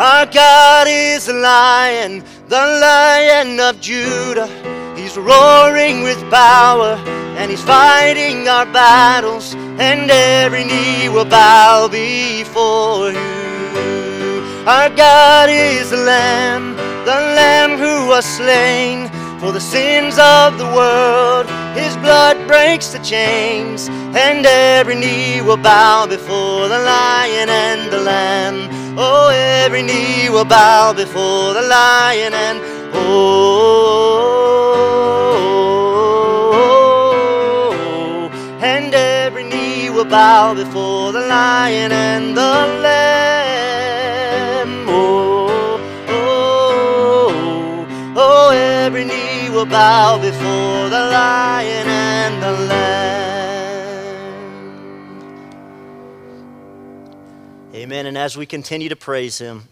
Our God is a lion, the lion of Judah. He's roaring with power and he's fighting our battles, and every knee will bow before you. Our God is the Lamb, the Lamb who was slain for the sins of the world. His blood breaks the chains, and every knee will bow before the Lion and the Lamb. Oh, every knee will bow before the Lion and oh, and every knee will bow before the Lion and the Lamb. Oh, oh, oh, every knee will bow before the Lion and the Lamb. Amen. And as we continue to praise Him,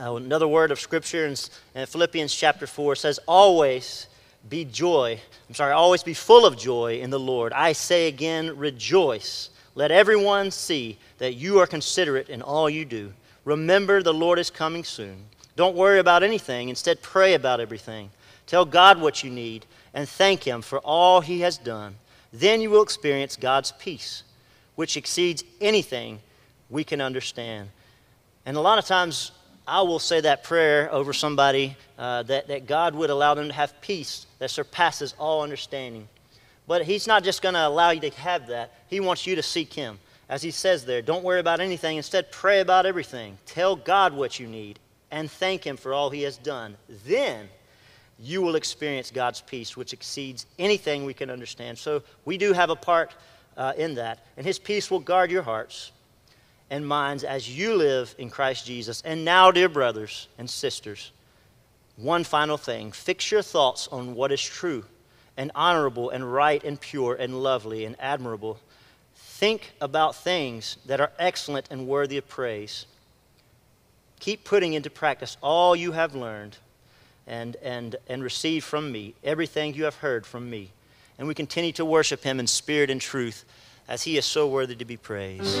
uh, another word of Scripture in, in Philippians chapter 4 says, Always be joy. I'm sorry, always be full of joy in the Lord. I say again, rejoice. Let everyone see that you are considerate in all you do. Remember, the Lord is coming soon. Don't worry about anything. Instead, pray about everything. Tell God what you need and thank Him for all He has done. Then you will experience God's peace, which exceeds anything we can understand. And a lot of times, I will say that prayer over somebody uh, that, that God would allow them to have peace that surpasses all understanding. But He's not just going to allow you to have that, He wants you to seek Him. As He says there, don't worry about anything. Instead, pray about everything. Tell God what you need and thank Him for all He has done. Then you will experience God's peace, which exceeds anything we can understand. So we do have a part uh, in that. And His peace will guard your hearts and minds as you live in Christ Jesus. And now, dear brothers and sisters, one final thing fix your thoughts on what is true and honorable and right and pure and lovely and admirable. Think about things that are excellent and worthy of praise. Keep putting into practice all you have learned and, and, and received from me, everything you have heard from me. And we continue to worship him in spirit and truth as he is so worthy to be praised.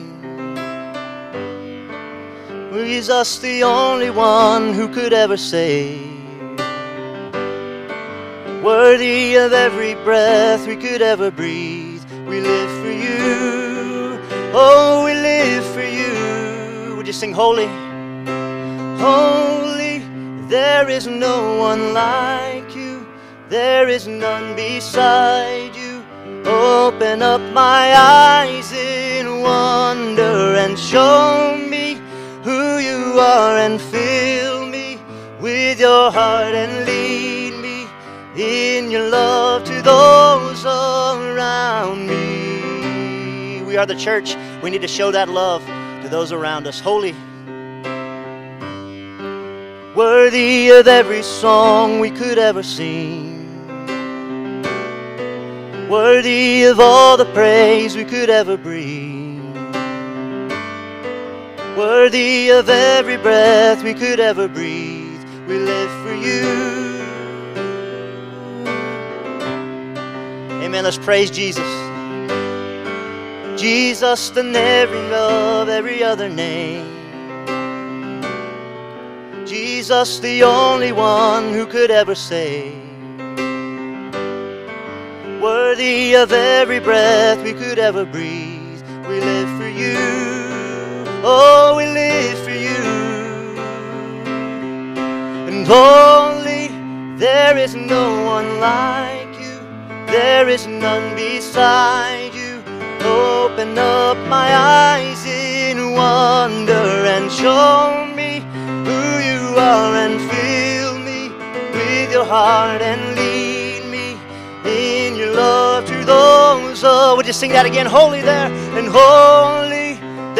Jesus, the only one who could ever say Worthy of every breath we could ever breathe, we live for you. Oh, we live for you. Would you sing holy? Holy, there is no one like you, there is none beside you. Open up my eyes in wonder and show me who you are and fill me with your heart and lead me in your love to those around me. We are the church. We need to show that love to those around us. Holy, worthy of every song we could ever sing worthy of all the praise we could ever bring, worthy of every breath we could ever breathe. We live for you. Amen. Let's praise Jesus. Jesus, the never of every other name. Jesus, the only one who could ever save worthy of every breath we could ever breathe. We live for you. Oh, we live for you. And only there is no one like you. There is none beside you. Open up my eyes in wonder and show me who you are and fill me with your heart and lead me in your love to those. Oh, would you sing that again? Holy there and holy,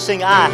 Sing I.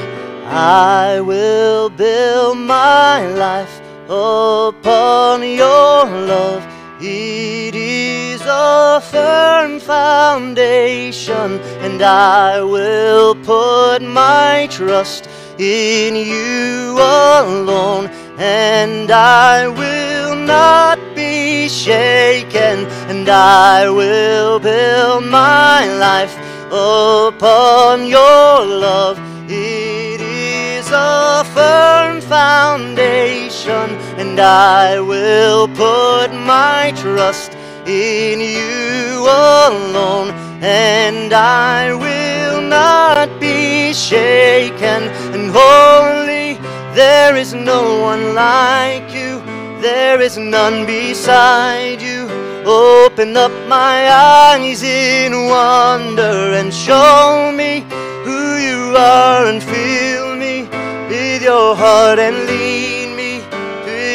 I will build my life upon your love. It is a firm foundation, and I will put my trust in you alone, and I will not be shaken, and I will build my life upon your love. It is a firm foundation, and I will put my trust in you alone, and I will not be shaken. And holy, there is no one like you, there is none beside you. Open up my eyes in wonder and show me who you are and fill me with your heart and lead me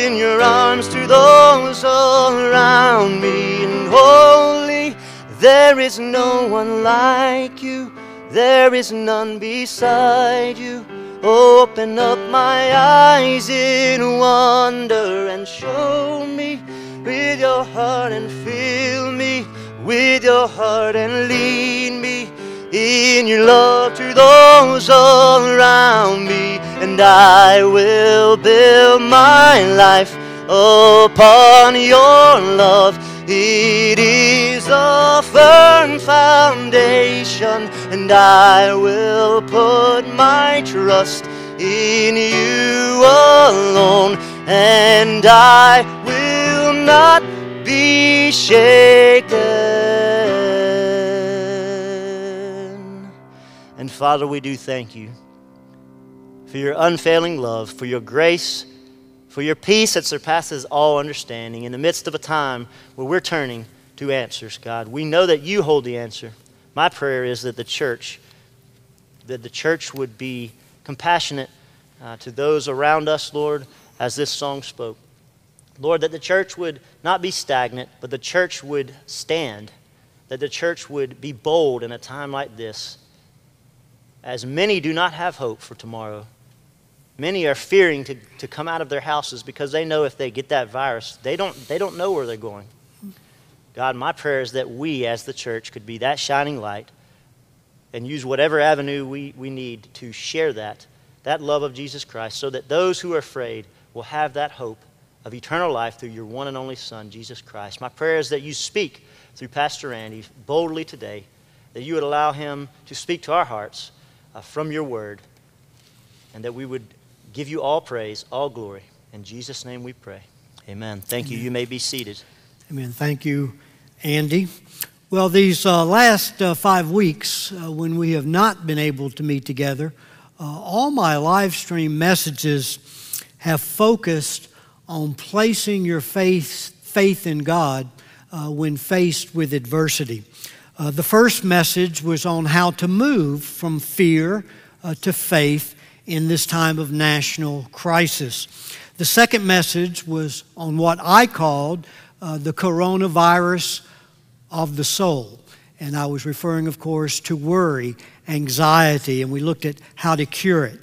in your arms to those all around me. And holy, there is no one like you, there is none beside you. Open up my eyes in wonder and show me with your heart and fill me with your heart and lead me in your love to those around me. And I will build my life upon your love. It is a firm foundation, and I will put my trust in you alone, and I will not be shaken. And Father, we do thank you for your unfailing love, for your grace, for your peace that surpasses all understanding in the midst of a time where we're turning to answers, God. We know that you hold the answer. My prayer is that the church, that the church would be compassionate uh, to those around us, Lord, as this song spoke. Lord, that the church would not be stagnant, but the church would stand, that the church would be bold in a time like this, as many do not have hope for tomorrow. Many are fearing to, to come out of their houses because they know if they get that virus, they don't, they don't know where they're going. God, my prayer is that we as the church could be that shining light and use whatever avenue we, we need to share that, that love of Jesus Christ, so that those who are afraid will have that hope of eternal life through your one and only Son, Jesus Christ. My prayer is that you speak through Pastor Andy boldly today, that you would allow him to speak to our hearts uh, from your word, and that we would give you all praise, all glory. In Jesus' name we pray. Amen. Thank Amen. you. You may be seated. Amen. Thank you, Andy. Well, these uh, last uh, five weeks, uh, when we have not been able to meet together, uh, all my live stream messages have focused on placing your faith, faith in God uh, when faced with adversity. Uh, the first message was on how to move from fear to faith in this time of national crisis. The second message was on what I called the coronavirus of the soul. And I was referring, of course, to worry, anxiety, and we looked at how to cure it.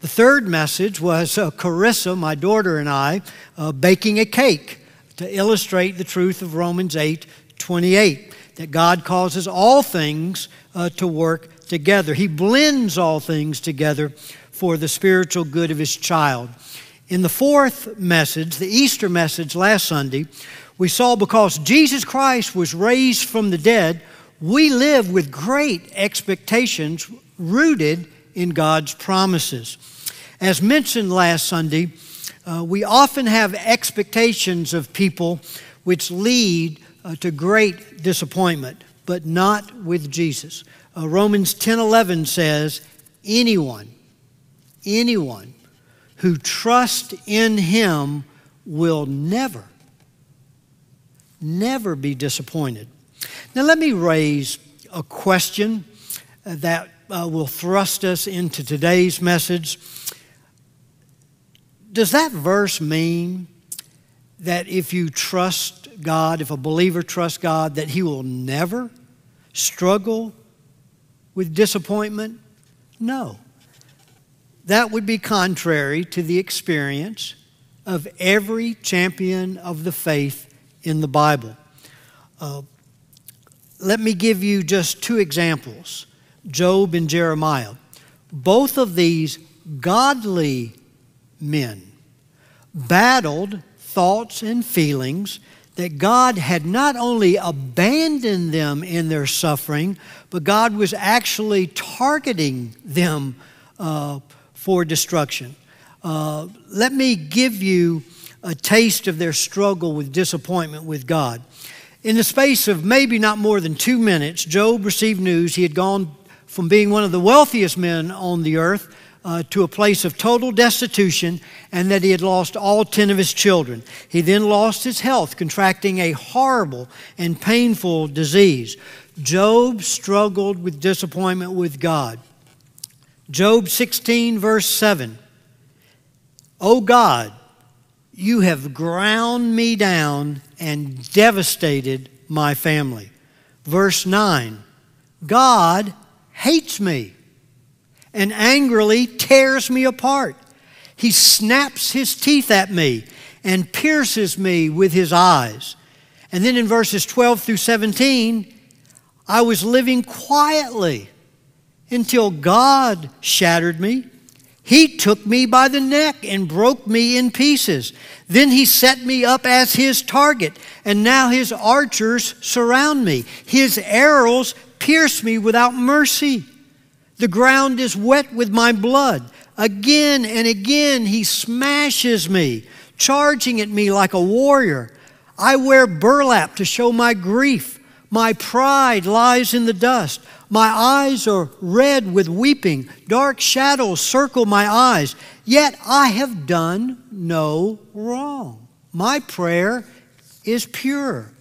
The third message was uh, Carissa, my daughter, and I uh, baking a cake to illustrate the truth of Romans 8 28, that God causes all things uh, to work together. He blends all things together for the spiritual good of His child. In the fourth message, the Easter message last Sunday, we saw because Jesus Christ was raised from the dead, we live with great expectations rooted in God's promises. As mentioned last Sunday, uh, we often have expectations of people which lead uh, to great disappointment, but not with Jesus. Uh, Romans 10:11 says, "Anyone, anyone who trust in him will never never be disappointed. Now, let me raise a question that uh, will thrust us into today's message. Does that verse mean that if you trust God, if a believer trusts God, that he will never struggle with disappointment? No. That would be contrary to the experience of every champion of the faith in the Bible. Uh, let me give you just two examples Job and Jeremiah. Both of these godly men battled thoughts and feelings that God had not only abandoned them in their suffering, but God was actually targeting them uh, for destruction. Uh, let me give you a taste of their struggle with disappointment with God. In the space of maybe not more than two minutes, Job received news he had gone from being one of the wealthiest men on the earth uh, to a place of total destitution and that he had lost all 10 of his children. He then lost his health, contracting a horrible and painful disease. Job struggled with disappointment with God. Job 16, verse 7. O God, you have ground me down and devastated my family. Verse 9 God hates me and angrily tears me apart. He snaps his teeth at me and pierces me with his eyes. And then in verses 12 through 17, I was living quietly until God shattered me he took me by the neck and broke me in pieces. Then he set me up as his target, and now his archers surround me. His arrows pierce me without mercy. The ground is wet with my blood. Again and again he smashes me, charging at me like a warrior. I wear burlap to show my grief. My pride lies in the dust. My eyes are red with weeping. Dark shadows circle my eyes. Yet I have done no wrong. My prayer is pure.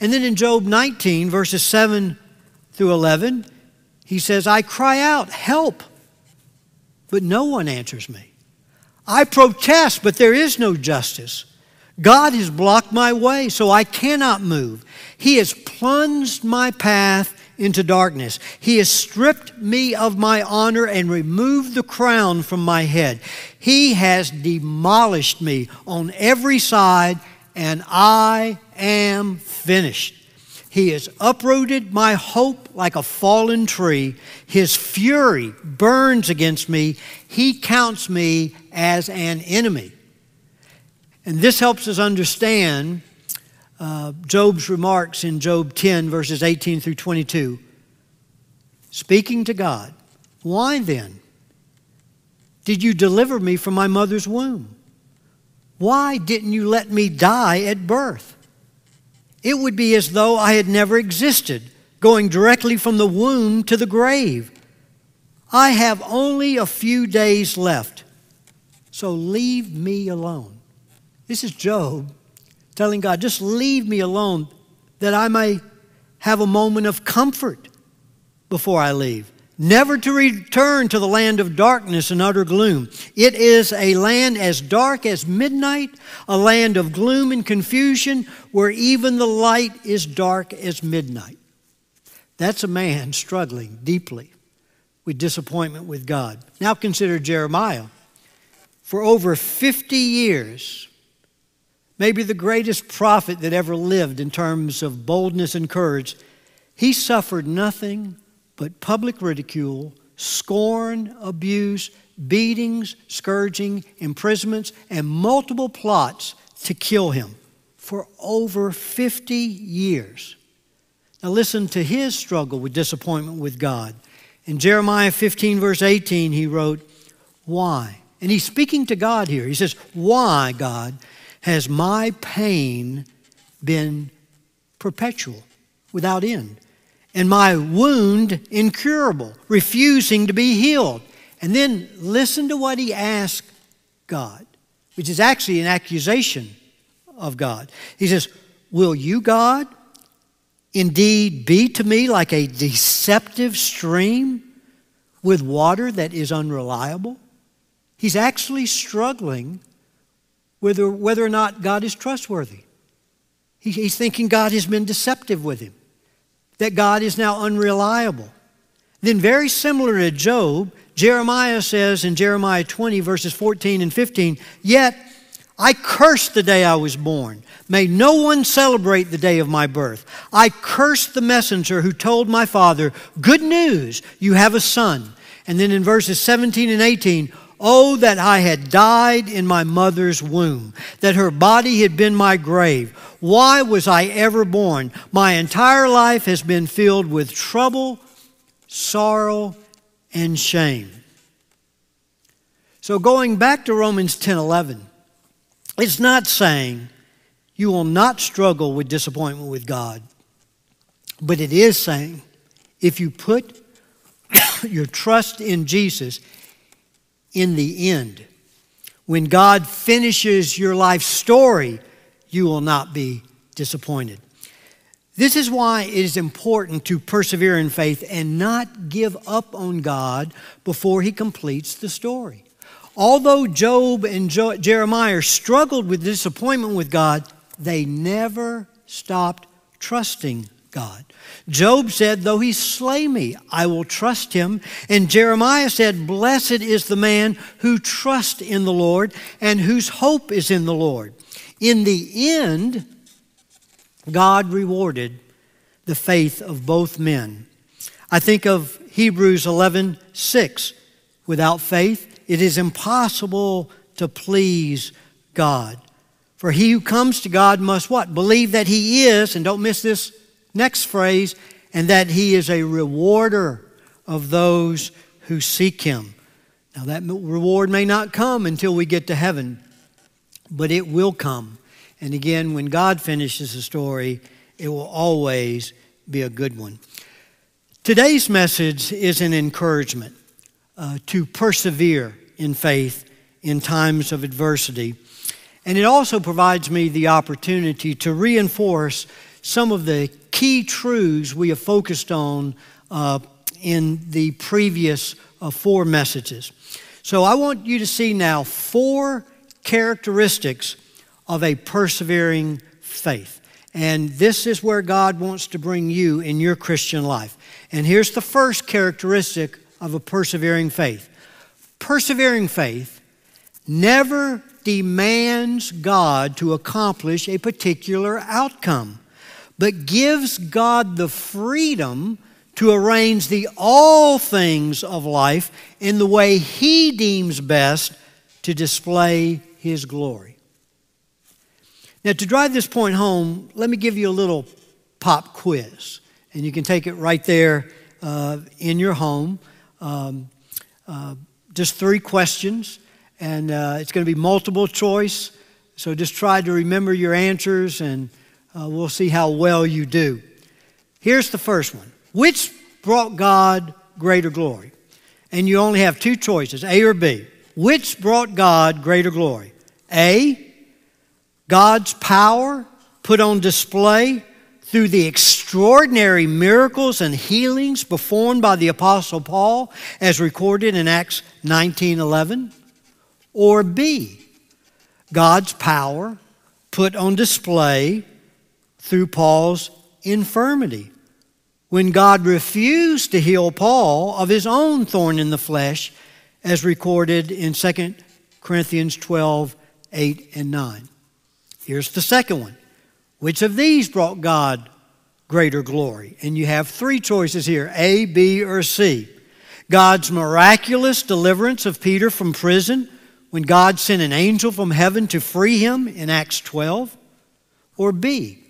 And then in Job 19, verses 7 through 11, he says, I cry out, help, but no one answers me. I protest, but there is no justice. God has blocked my way, so I cannot move. He has plunged my path into darkness. He has stripped me of my honor and removed the crown from my head. He has demolished me on every side, and I am finished. He has uprooted my hope like a fallen tree. His fury burns against me. He counts me as an enemy. And this helps us understand uh, Job's remarks in Job 10, verses 18 through 22. Speaking to God, why then did you deliver me from my mother's womb? Why didn't you let me die at birth? It would be as though I had never existed, going directly from the womb to the grave. I have only a few days left, so leave me alone. This is Job telling God, just leave me alone that I may have a moment of comfort before I leave. Never to return to the land of darkness and utter gloom. It is a land as dark as midnight, a land of gloom and confusion, where even the light is dark as midnight. That's a man struggling deeply with disappointment with God. Now consider Jeremiah. For over 50 years, maybe the greatest prophet that ever lived in terms of boldness and courage, he suffered nothing but public ridicule, scorn, abuse, beatings, scourging, imprisonments, and multiple plots to kill him for over 50 years. Now, listen to his struggle with disappointment with God. In Jeremiah 15, verse 18, he wrote, Why? And he's speaking to God here. He says, Why, God, has my pain been perpetual, without end, and my wound incurable, refusing to be healed? And then listen to what he asked God, which is actually an accusation of God. He says, Will you, God, indeed be to me like a deceptive stream with water that is unreliable? He's actually struggling whether, whether or not God is trustworthy. He, he's thinking God has been deceptive with him, that God is now unreliable. Then, very similar to Job, Jeremiah says in Jeremiah 20, verses 14 and 15, Yet I cursed the day I was born. May no one celebrate the day of my birth. I cursed the messenger who told my father, Good news, you have a son. And then in verses 17 and 18, Oh, that I had died in my mother's womb, that her body had been my grave. Why was I ever born? My entire life has been filled with trouble, sorrow, and shame. So going back to Romans 10 11, it's not saying you will not struggle with disappointment with God, but it is saying if you put your trust in Jesus, in the end, when God finishes your life story, you will not be disappointed. This is why it is important to persevere in faith and not give up on God before He completes the story. Although Job and jo- Jeremiah struggled with disappointment with God, they never stopped trusting God. Job said, Though he slay me, I will trust him. And Jeremiah said, Blessed is the man who trusts in the Lord and whose hope is in the Lord. In the end, God rewarded the faith of both men. I think of Hebrews 11 6. Without faith, it is impossible to please God. For he who comes to God must what? Believe that he is, and don't miss this next phrase, and that he is a rewarder of those who seek him. Now, that reward may not come until we get to heaven, but it will come. And again, when God finishes the story, it will always be a good one. Today's message is an encouragement uh, to persevere in faith in times of adversity. And it also provides me the opportunity to reinforce some of the key truths we have focused on uh, in the previous uh, four messages. So I want you to see now four characteristics of a persevering faith. And this is where God wants to bring you in your Christian life. And here's the first characteristic of a persevering faith persevering faith never demands God to accomplish a particular outcome, but gives God the freedom to arrange the all things of life in the way He deems best to display His glory. Now, to drive this point home, let me give you a little pop quiz, and you can take it right there uh, in your home. Um, uh, just three questions, and uh, it's going to be multiple choice. So just try to remember your answers, and uh, we'll see how well you do. Here's the first one Which brought God greater glory? And you only have two choices A or B. Which brought God greater glory? A, God's power put on display through the extraordinary miracles and healings performed by the apostle Paul as recorded in Acts 19:11 or B God's power put on display through Paul's infirmity when God refused to heal Paul of his own thorn in the flesh as recorded in 2 Corinthians 12 8 and 9 here's the second one which of these brought God greater glory? And you have three choices here A, B, or C. God's miraculous deliverance of Peter from prison when God sent an angel from heaven to free him in Acts 12. Or B,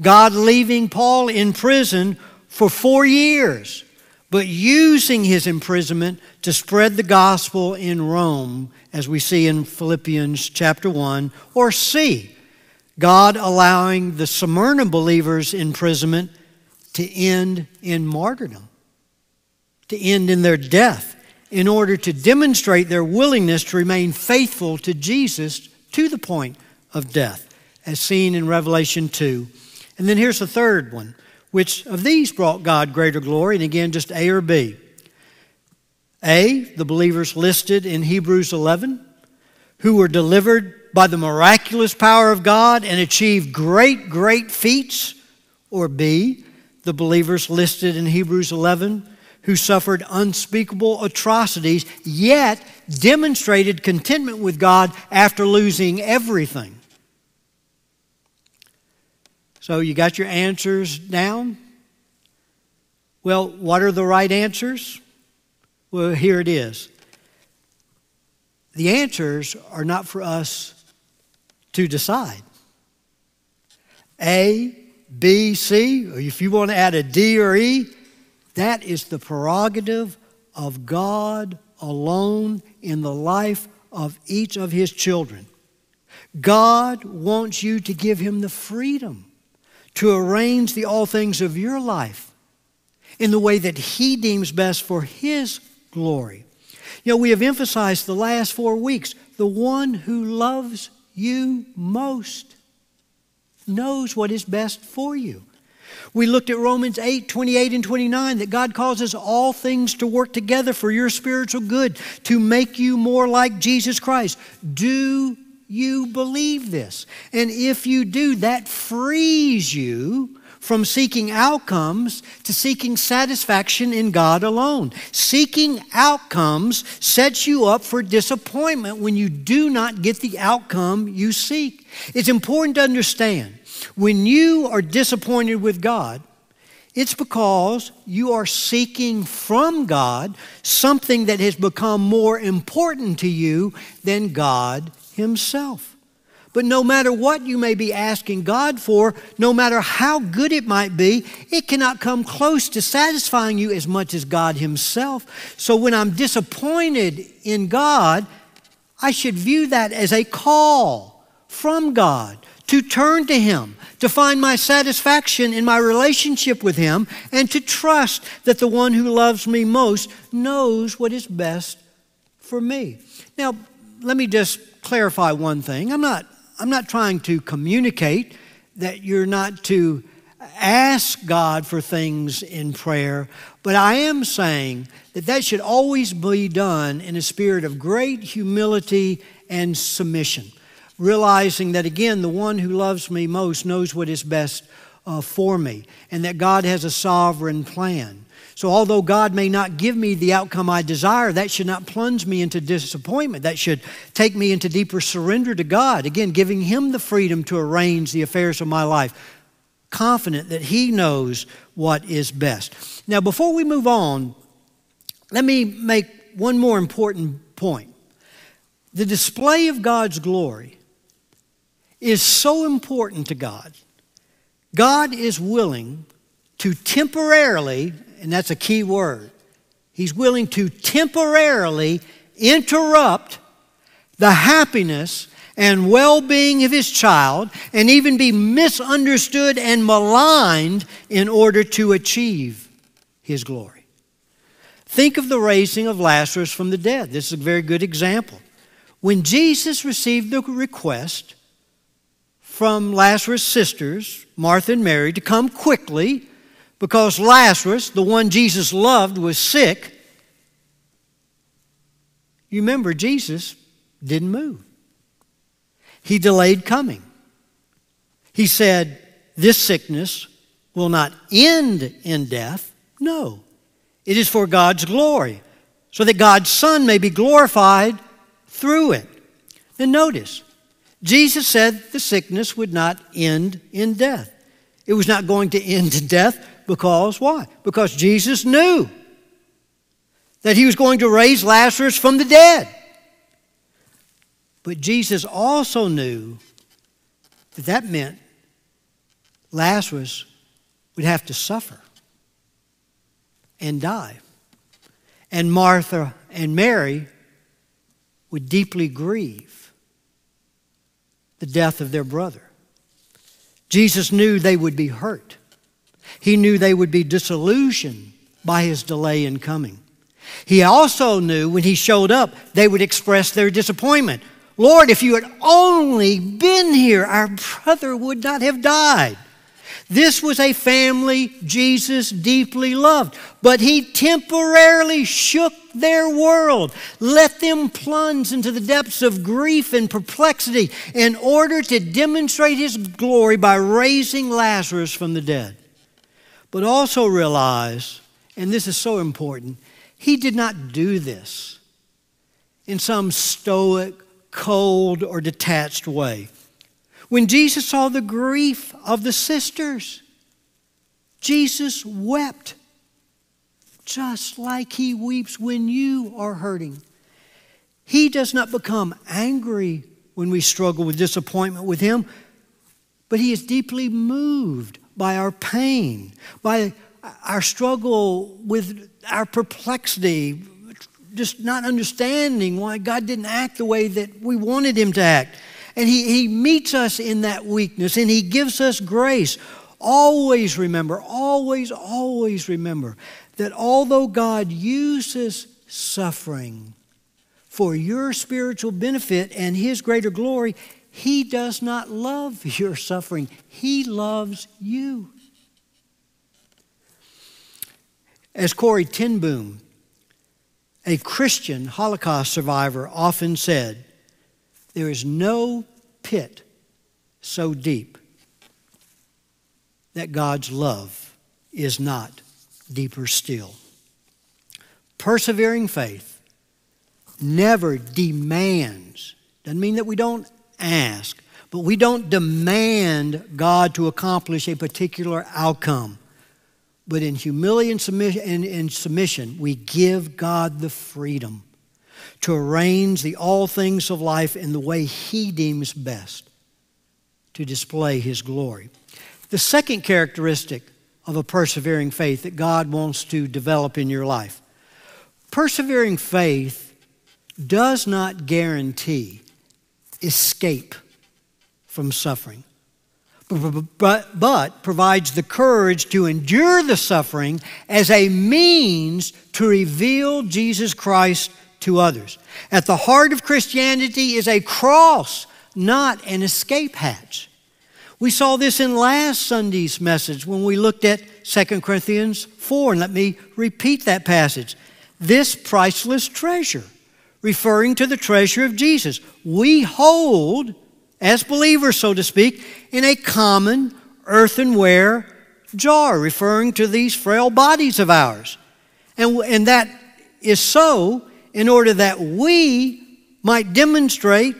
God leaving Paul in prison for four years, but using his imprisonment to spread the gospel in Rome, as we see in Philippians chapter 1. Or C, God allowing the Smyrna believers' imprisonment to end in martyrdom, to end in their death, in order to demonstrate their willingness to remain faithful to Jesus to the point of death, as seen in Revelation 2. And then here's the third one. Which of these brought God greater glory? And again, just A or B. A, the believers listed in Hebrews 11, who were delivered by the miraculous power of God and achieved great, great feats? Or B, the believers listed in Hebrews 11 who suffered unspeakable atrocities, yet demonstrated contentment with God after losing everything? So, you got your answers down? Well, what are the right answers? Well, here it is. The answers are not for us to decide. A, B, C, or if you want to add a D or E, that is the prerogative of God alone in the life of each of His children. God wants you to give Him the freedom to arrange the all things of your life in the way that He deems best for His glory. You know, we have emphasized the last four weeks the one who loves you most knows what is best for you. We looked at Romans 8, 28 and 29, that God causes all things to work together for your spiritual good, to make you more like Jesus Christ. Do you believe this? And if you do, that frees you from seeking outcomes to seeking satisfaction in God alone. Seeking outcomes sets you up for disappointment when you do not get the outcome you seek. It's important to understand when you are disappointed with God, it's because you are seeking from God something that has become more important to you than God Himself. But no matter what you may be asking God for, no matter how good it might be, it cannot come close to satisfying you as much as God Himself. So when I'm disappointed in God, I should view that as a call from God to turn to Him, to find my satisfaction in my relationship with Him, and to trust that the one who loves me most knows what is best for me. Now, let me just clarify one thing. I'm not I'm not trying to communicate that you're not to ask God for things in prayer, but I am saying that that should always be done in a spirit of great humility and submission, realizing that again, the one who loves me most knows what is best uh, for me, and that God has a sovereign plan. So, although God may not give me the outcome I desire, that should not plunge me into disappointment. That should take me into deeper surrender to God. Again, giving Him the freedom to arrange the affairs of my life, confident that He knows what is best. Now, before we move on, let me make one more important point. The display of God's glory is so important to God. God is willing to temporarily, and that's a key word, He's willing to temporarily interrupt the happiness and well being of his child and even be misunderstood and maligned in order to achieve his glory. Think of the raising of Lazarus from the dead. This is a very good example. When Jesus received the request from Lazarus' sisters, Martha and Mary, to come quickly because Lazarus, the one Jesus loved, was sick, you remember Jesus didn't move. He delayed coming. He said, This sickness will not end in death. No, it is for God's glory, so that God's Son may be glorified through it. And notice, Jesus said the sickness would not end in death. It was not going to end in death because why? Because Jesus knew that he was going to raise Lazarus from the dead. But Jesus also knew that that meant Lazarus would have to suffer and die. And Martha and Mary would deeply grieve the death of their brother. Jesus knew they would be hurt. He knew they would be disillusioned by his delay in coming. He also knew when he showed up, they would express their disappointment. Lord, if you had only been here, our brother would not have died. This was a family Jesus deeply loved, but he temporarily shook their world, let them plunge into the depths of grief and perplexity in order to demonstrate his glory by raising Lazarus from the dead. But also realize, and this is so important, he did not do this in some stoic, cold, or detached way. When Jesus saw the grief of the sisters, Jesus wept just like he weeps when you are hurting. He does not become angry when we struggle with disappointment with him, but he is deeply moved by our pain, by our struggle with our perplexity, just not understanding why God didn't act the way that we wanted Him to act. And He, he meets us in that weakness and He gives us grace. Always remember, always, always remember that although God uses suffering for your spiritual benefit and His greater glory, He does not love your suffering, He loves you. As Corrie ten Boom, a Christian Holocaust survivor, often said, there is no pit so deep that God's love is not deeper still. Persevering faith never demands, doesn't mean that we don't ask, but we don't demand God to accomplish a particular outcome. But in humility and submission, and, and submission, we give God the freedom to arrange the all things of life in the way He deems best to display His glory. The second characteristic of a persevering faith that God wants to develop in your life persevering faith does not guarantee escape from suffering but, but provides the courage to endure the suffering as a means to reveal Jesus Christ to others. At the heart of Christianity is a cross, not an escape hatch. We saw this in last Sunday's message when we looked at 2 Corinthians 4, and let me repeat that passage. This priceless treasure, referring to the treasure of Jesus, we hold as believers, so to speak, in a common earthenware jar, referring to these frail bodies of ours. And, and that is so in order that we might demonstrate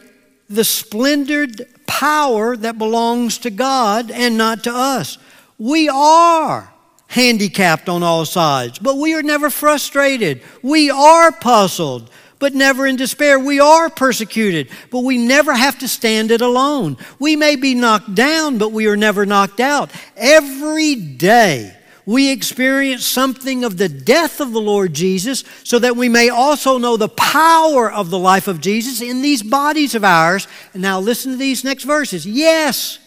the splendid power that belongs to God and not to us. We are handicapped on all sides, but we are never frustrated. We are puzzled, but never in despair. We are persecuted, but we never have to stand it alone. We may be knocked down, but we are never knocked out. Every day, we experience something of the death of the Lord Jesus so that we may also know the power of the life of Jesus in these bodies of ours. And now listen to these next verses. Yes,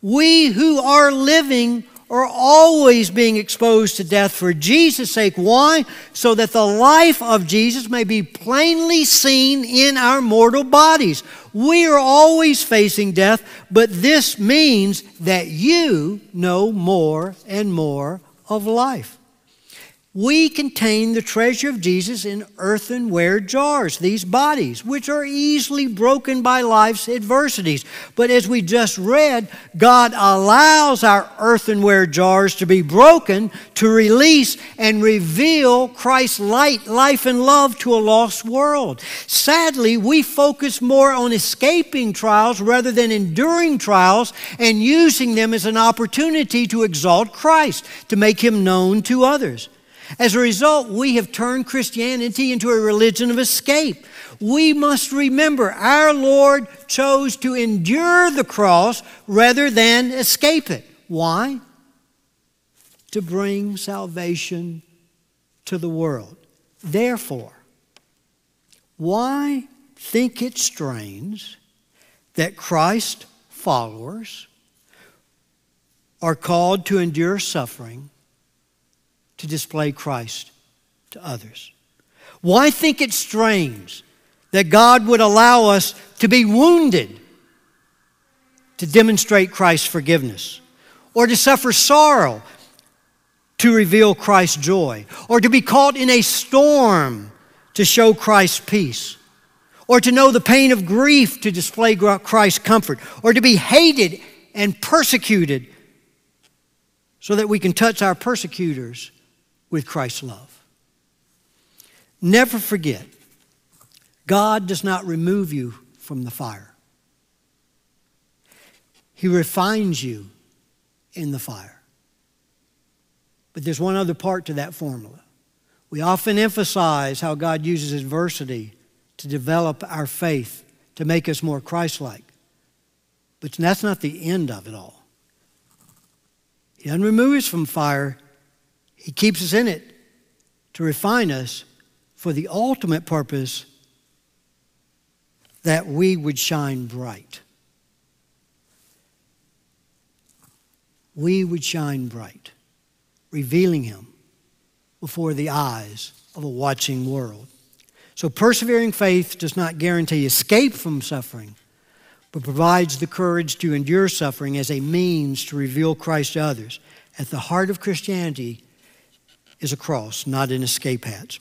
we who are living are always being exposed to death for Jesus' sake. Why? So that the life of Jesus may be plainly seen in our mortal bodies. We are always facing death, but this means that you know more and more of life. We contain the treasure of Jesus in earthenware jars, these bodies, which are easily broken by life's adversities. But as we just read, God allows our earthenware jars to be broken to release and reveal Christ's light, life, and love to a lost world. Sadly, we focus more on escaping trials rather than enduring trials and using them as an opportunity to exalt Christ, to make him known to others. As a result, we have turned Christianity into a religion of escape. We must remember our Lord chose to endure the cross rather than escape it. Why? To bring salvation to the world. Therefore, why think it strange that Christ followers are called to endure suffering? To display Christ to others. Why think it strange that God would allow us to be wounded to demonstrate Christ's forgiveness, or to suffer sorrow to reveal Christ's joy, or to be caught in a storm to show Christ's peace, or to know the pain of grief to display Christ's comfort, or to be hated and persecuted so that we can touch our persecutors with Christ's love. Never forget, God does not remove you from the fire, He refines you in the fire. But there's one other part to that formula. We often emphasize how God uses adversity to develop our faith, to make us more Christ like. But that's not the end of it all. He doesn't remove us from fire, he keeps us in it to refine us for the ultimate purpose that we would shine bright. We would shine bright, revealing Him before the eyes of a watching world. So, persevering faith does not guarantee escape from suffering, but provides the courage to endure suffering as a means to reveal Christ to others. At the heart of Christianity is a cross, not an escape hatch.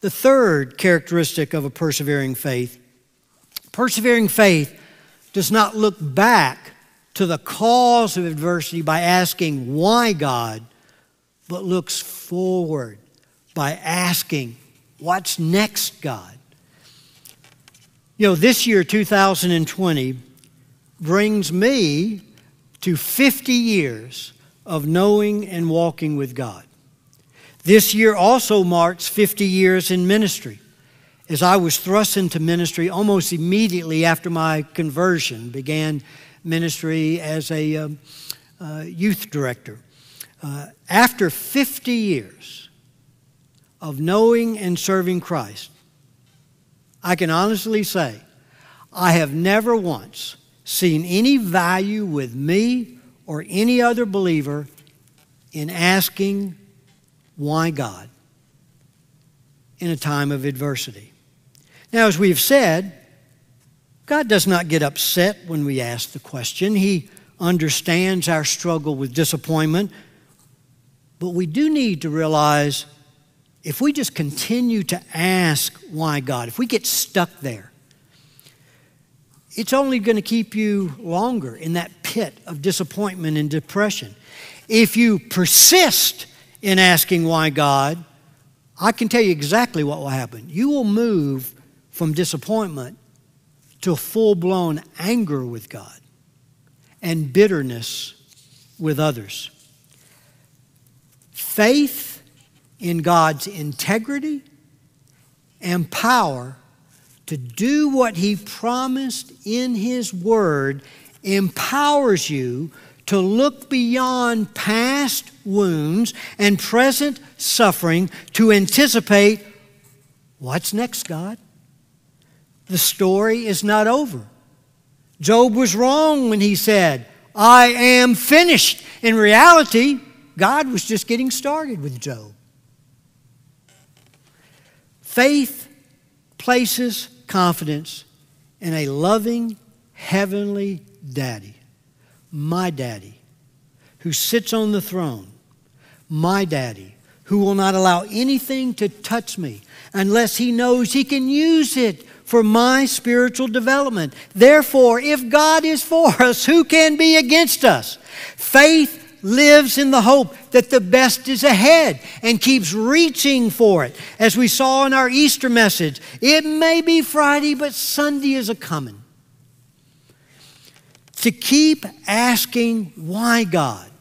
The third characteristic of a persevering faith persevering faith does not look back to the cause of adversity by asking, Why God? but looks forward by asking, What's next, God? You know, this year, 2020, brings me to 50 years of knowing and walking with God. This year also marks 50 years in ministry. As I was thrust into ministry almost immediately after my conversion, began ministry as a um, uh, youth director. Uh, after 50 years of knowing and serving Christ, I can honestly say I have never once seen any value with me or any other believer in asking why God in a time of adversity? Now, as we've said, God does not get upset when we ask the question. He understands our struggle with disappointment. But we do need to realize if we just continue to ask why God, if we get stuck there, it's only going to keep you longer in that pit of disappointment and depression. If you persist in asking why God, I can tell you exactly what will happen. You will move from disappointment to full blown anger with God and bitterness with others. Faith in God's integrity and power to do what He promised in His Word empowers you to look beyond past wounds and present suffering to anticipate what's next, God? The story is not over. Job was wrong when he said, I am finished. In reality, God was just getting started with Job. Faith places confidence in a loving heavenly daddy, my daddy, who sits on the throne, my daddy, who will not allow anything to touch me unless he knows he can use it for my spiritual development. Therefore, if God is for us, who can be against us? Faith lives in the hope that the best is ahead and keeps reaching for it. As we saw in our Easter message, it may be Friday, but Sunday is a coming. To keep asking why God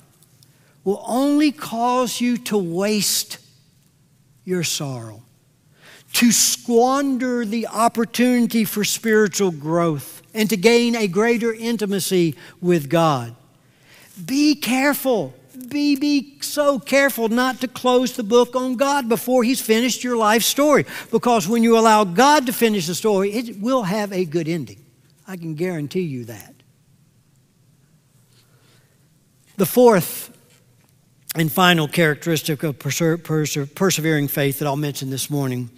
will only cause you to waste your sorrow, to squander the opportunity for spiritual growth, and to gain a greater intimacy with God. Be careful. Be, be so careful not to close the book on God before He's finished your life story. Because when you allow God to finish the story, it will have a good ending. I can guarantee you that. The fourth and final characteristic of perse- perse- persevering faith that I'll mention this morning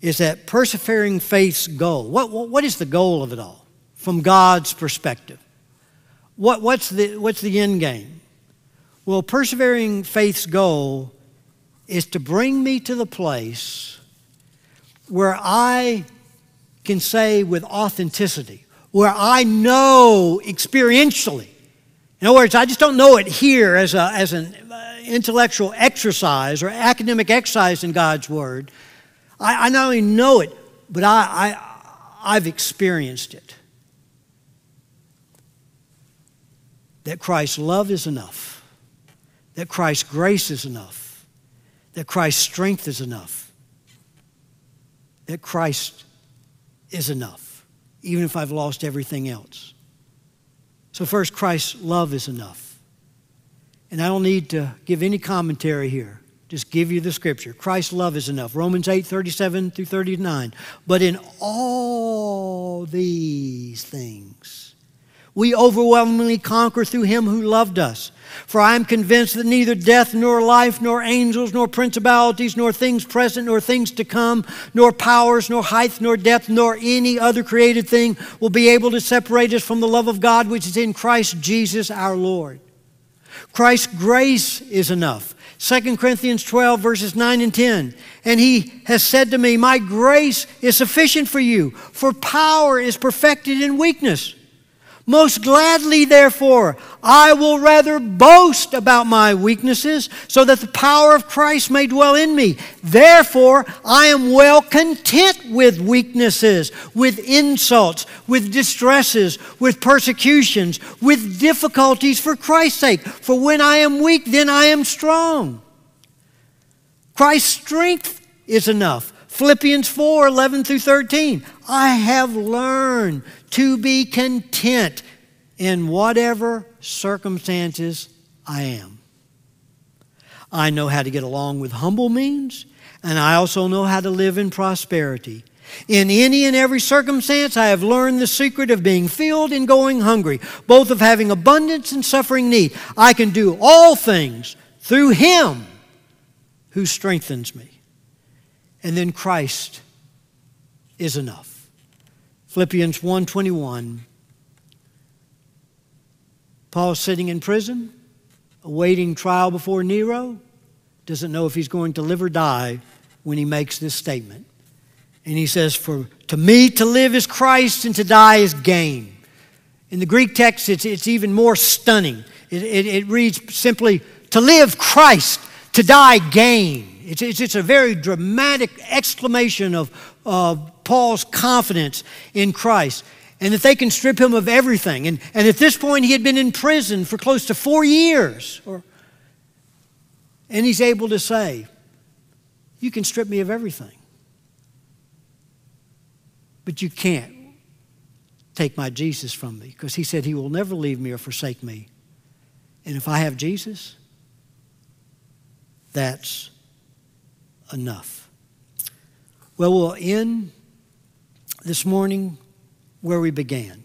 is that persevering faith's goal. What, what, what is the goal of it all from God's perspective? What, what's, the, what's the end game? Well, persevering faith's goal is to bring me to the place where I can say with authenticity, where I know experientially. In other words, I just don't know it here as, a, as an intellectual exercise or academic exercise in God's Word. I, I not only know it, but I, I, I've experienced it. that Christ's love is enough, that Christ's grace is enough, that Christ's strength is enough, that Christ is enough, even if I've lost everything else. So, first, Christ's love is enough. And I don't need to give any commentary here. Just give you the scripture. Christ's love is enough. Romans 8, 37 through 39. But in all these things, we overwhelmingly conquer through him who loved us. For I am convinced that neither death, nor life, nor angels, nor principalities, nor things present, nor things to come, nor powers, nor height, nor depth, nor any other created thing will be able to separate us from the love of God which is in Christ Jesus our Lord. Christ's grace is enough. 2 Corinthians 12, verses 9 and 10. And he has said to me, My grace is sufficient for you, for power is perfected in weakness. Most gladly, therefore, I will rather boast about my weaknesses, so that the power of Christ may dwell in me. Therefore, I am well content with weaknesses, with insults, with distresses, with persecutions, with difficulties for Christ's sake. For when I am weak, then I am strong. Christ's strength is enough. Philippians 4 11 through 13. I have learned to be content in whatever circumstances I am. I know how to get along with humble means, and I also know how to live in prosperity. In any and every circumstance, I have learned the secret of being filled and going hungry, both of having abundance and suffering need. I can do all things through Him who strengthens me. And then Christ is enough. Philippians 1:21 Paul's sitting in prison awaiting trial before Nero doesn't know if he's going to live or die when he makes this statement. And he says for to me to live is Christ and to die is gain. In the Greek text it's, it's even more stunning. It, it, it reads simply to live Christ, to die gain. It's, it's, it's a very dramatic exclamation of, of Paul's confidence in Christ and that they can strip him of everything. And, and at this point, he had been in prison for close to four years. Or, and he's able to say, You can strip me of everything. But you can't take my Jesus from me because he said he will never leave me or forsake me. And if I have Jesus, that's enough. Well, we'll end this morning where we began.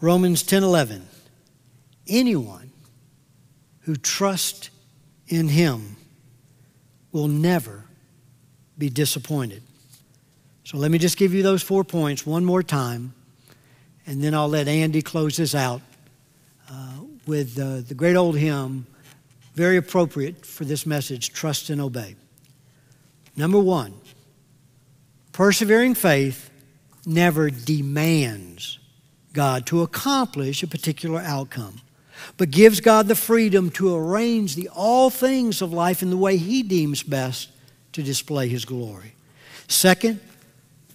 Romans 10:11. Anyone who trusts in him will never be disappointed. So let me just give you those four points one more time, and then I'll let Andy close this out uh, with uh, the great old hymn, very appropriate for this message Trust and Obey. Number one, persevering faith never demands God to accomplish a particular outcome, but gives God the freedom to arrange the all things of life in the way He deems best to display His glory. Second,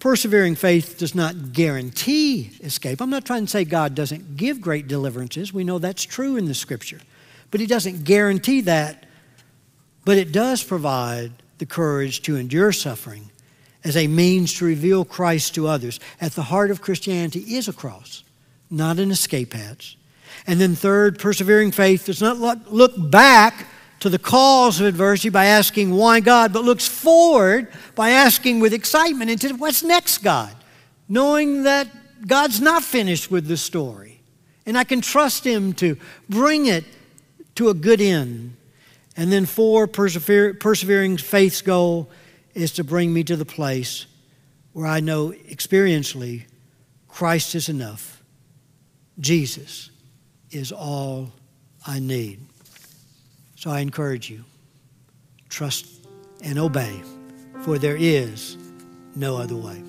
persevering faith does not guarantee escape. I'm not trying to say God doesn't give great deliverances. We know that's true in the Scripture. But He doesn't guarantee that. But it does provide the courage to endure suffering as a means to reveal Christ to others. At the heart of Christianity is a cross, not an escape hatch. And then, third, persevering faith does not look back to the cause of adversity by asking, Why God? but looks forward by asking with excitement into what's next, God? Knowing that God's not finished with the story. And I can trust Him to bring it to a good end. And then, four, persever- persevering faith's goal is to bring me to the place where I know experientially Christ is enough. Jesus is all I need. So I encourage you trust and obey, for there is no other way.